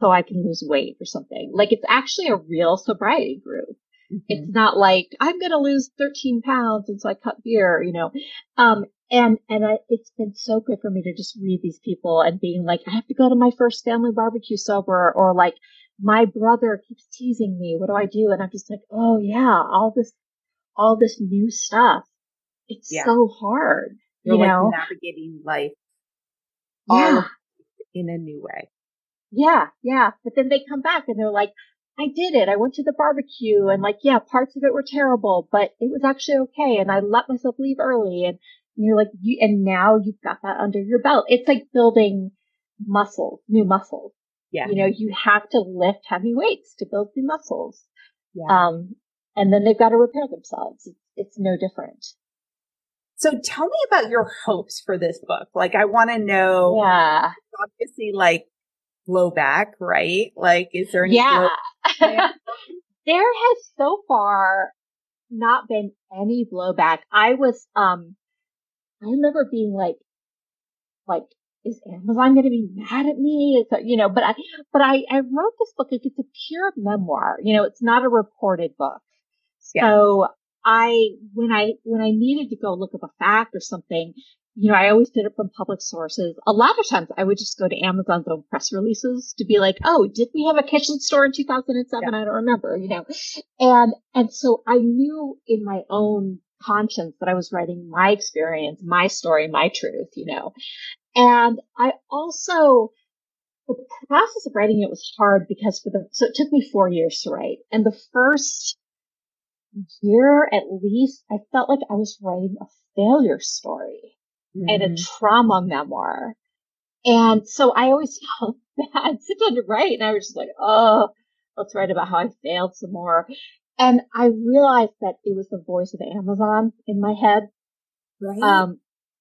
so I can lose weight or something. Like it's actually a real sobriety group. Mm-hmm. It's not like I'm going to lose 13 pounds and so I cut beer, you know. Um, and, and I, it's been so good for me to just read these people and being like, I have to go to my first family barbecue sober or like, my brother keeps teasing me. What do I do? And I'm just like, oh yeah, all this all this new stuff. It's yeah. so hard. You're you like know? navigating life yeah. in a new way. Yeah, yeah. But then they come back and they're like, I did it. I went to the barbecue and like, yeah, parts of it were terrible, but it was actually okay. And I let myself leave early. And, you're like, you, and now you've got that under your belt. It's like building muscles, new muscles. Yeah. You know, you have to lift heavy weights to build new muscles. Yeah. Um, and then they've got to repair themselves. It's, it's no different. So tell me about your hopes for this book. Like, I want to know. Yeah. Obviously, like blowback, right? Like, is there any? Yeah. there has so far not been any blowback. I was, um, I remember being like, like, is Amazon going to be mad at me? Is you know, but I, but I, I wrote this book. It's a pure memoir. You know, it's not a reported book. Yeah. So I, when I, when I needed to go look up a fact or something, you know, I always did it from public sources. A lot of times I would just go to Amazon's own press releases to be like, oh, did we have a kitchen store in 2007? Yeah. I don't remember, you know. And, and so I knew in my own conscience that I was writing my experience, my story, my truth, you know. And I also, the process of writing it was hard because for the, so it took me four years to write. And the first year at least, I felt like I was writing a failure story mm-hmm. and a mm-hmm. trauma memoir. And so I always felt bad, sit down to write. And I was just like, oh, let's write about how I failed some more. And I realized that it was the voice of Amazon in my head. Right. Um,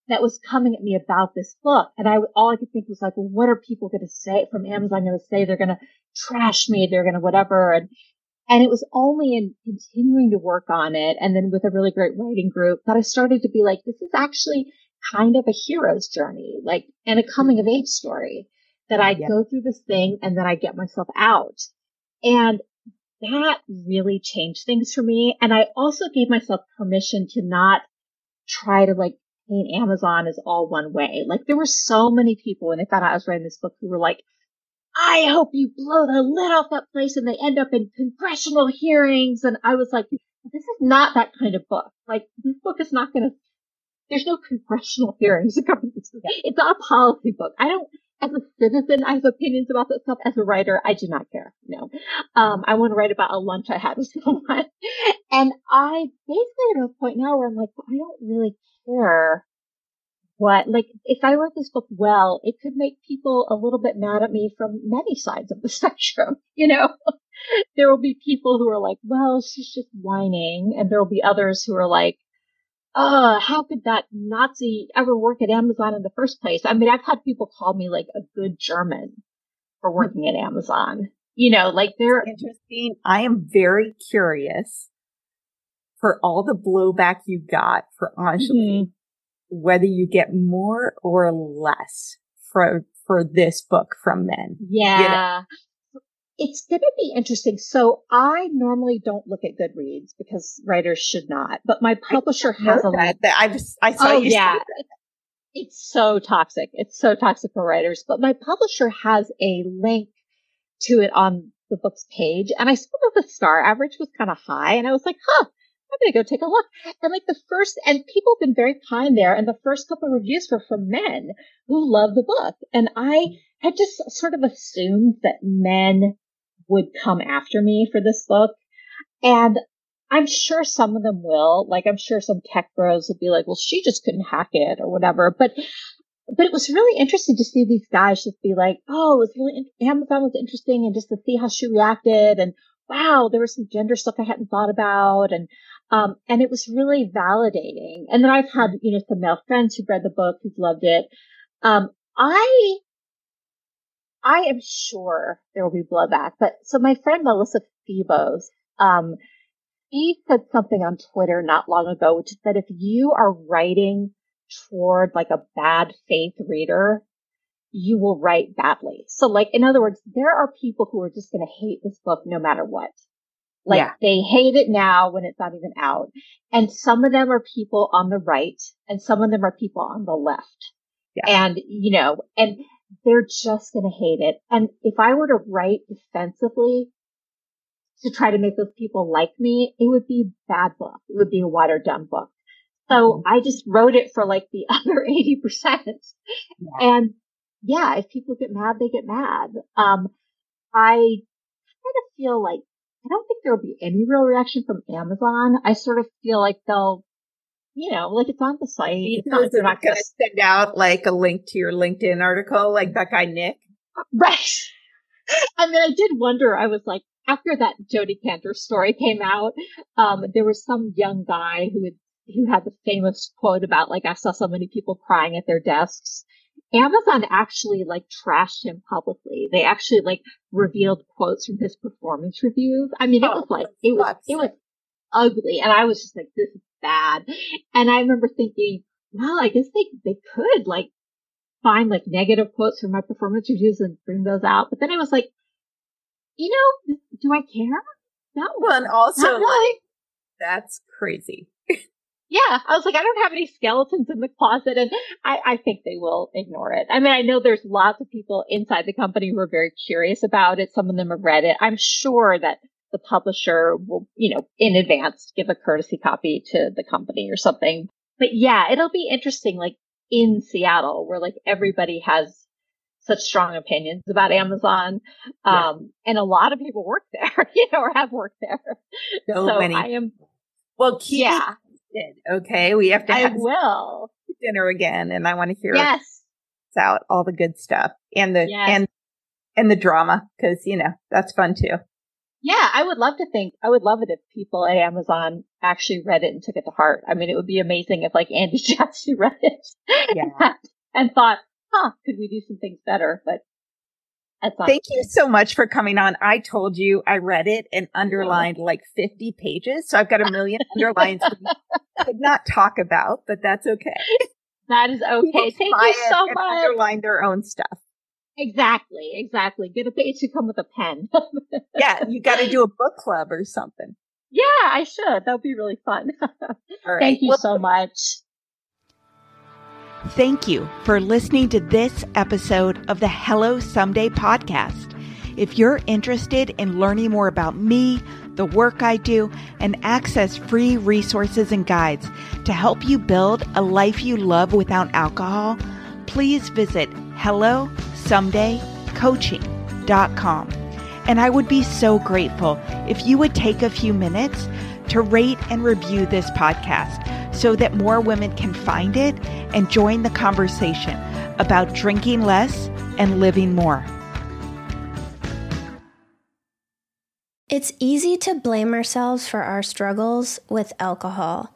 that was coming at me about this book. And I, all I could think was like, well, what are people going to say from Amazon going to say? They're going to trash me. They're going to whatever. And, and it was only in continuing to work on it and then with a really great writing group that I started to be like, this is actually kind of a hero's journey, like, and a coming of age story that I yeah. go through this thing and then I get myself out. And that really changed things for me. And I also gave myself permission to not try to like paint Amazon as all one way. Like there were so many people when they found out I was writing this book who were like, I hope you blow the lid off that place and they end up in congressional hearings. And I was like, this is not that kind of book. Like this book is not going to there's no congressional hearings. It's not a policy book. I don't, as a citizen, I have opinions about this stuff. As a writer, I do not care. No. Um, I want to write about a lunch I had with someone. And I basically at a point now where I'm like, I don't really care what, like, if I wrote this book well, it could make people a little bit mad at me from many sides of the spectrum. You know, there will be people who are like, well, she's just whining. And there will be others who are like, uh, how could that Nazi ever work at Amazon in the first place? I mean, I've had people call me like a good German for working at Amazon. You know, like they're interesting. I am very curious for all the blowback you got for Enjoli, mm-hmm. Whether you get more or less for for this book from men. Yeah. You know? it's going to be interesting. So I normally don't look at Goodreads because writers should not, but my publisher has a that, that I just, I saw oh, you yeah. It's so toxic. It's so toxic for writers, but my publisher has a link to it on the book's page. And I saw that the star average was kind of high and I was like, huh, I'm to go take a look. And like the first, and people have been very kind there. And the first couple of reviews were from men who love the book. And I had just sort of assumed that men would come after me for this book. And I'm sure some of them will. Like, I'm sure some tech bros will be like, well, she just couldn't hack it or whatever. But, but it was really interesting to see these guys just be like, oh, it was really, Amazon was interesting and just to see how she reacted. And wow, there was some gender stuff I hadn't thought about. And, um, and it was really validating. And then I've had, you know, some male friends who've read the book who've loved it. Um, I I am sure there will be blowback. But so my friend Melissa Febos, um, he said something on Twitter not long ago, which is that if you are writing toward like a bad faith reader, you will write badly. So like, in other words, there are people who are just going to hate this book no matter what. Like yeah. they hate it now when it's not even out. And some of them are people on the right and some of them are people on the left. Yeah. And, you know, and they're just going to hate it. And if I were to write defensively to try to make those people like me, it would be a bad book. It would be a watered down book. So mm-hmm. I just wrote it for like the other 80%. Yeah. And yeah, if people get mad, they get mad. Um, I kind of feel like I don't think there will be any real reaction from Amazon. I sort of feel like they'll you know, like it's on the site. It's not, they're not going to send out like a link to your LinkedIn article, like that guy Nick. Right. I mean, I did wonder. I was like, after that Jodi Kantor story came out, um, there was some young guy who had who had the famous quote about like, I saw so many people crying at their desks. Amazon actually like trashed him publicly. They actually like revealed quotes from his performance reviews. I mean, it oh, was like, it was, it was ugly. And I was just like, this is bad. And I remember thinking, well, I guess they, they could like find like negative quotes from my performance reviews and bring those out. But then I was like, you know, do I care? No. Well, and also like, that's crazy. Yeah, I was like, I don't have any skeletons in the closet, and I, I think they will ignore it. I mean, I know there's lots of people inside the company who are very curious about it. Some of them have read it. I'm sure that the publisher will, you know, in advance give a courtesy copy to the company or something. But yeah, it'll be interesting, like in Seattle, where like everybody has such strong opinions about Amazon. Yeah. Um, and a lot of people work there, you know, or have worked there. So, so many. I am. Well, keep yeah. Okay. We have to have I will. dinner again and I want to hear yes. out all the good stuff and the, yes. and, and the drama because, you know, that's fun too. Yeah, I would love to think, I would love it if people at Amazon actually read it and took it to heart. I mean, it would be amazing if like Andy Jassy read it yeah. and thought, huh, could we do some things better? But Thank you so much for coming on. I told you I read it and underlined like 50 pages. So I've got a million underlines I could not talk about, but that's okay. That is okay. Thank you so much. Underline their own stuff. Exactly, exactly. Get a page to come with a pen. yeah, you got to do a book club or something. Yeah, I should. That would be really fun. Thank you well, so much. Thank you for listening to this episode of the Hello Someday podcast. If you're interested in learning more about me, the work I do, and access free resources and guides to help you build a life you love without alcohol, please visit hellosomedaycoaching.com. And I would be so grateful if you would take a few minutes to rate and review this podcast so that more women can find it and join the conversation about drinking less and living more. It's easy to blame ourselves for our struggles with alcohol.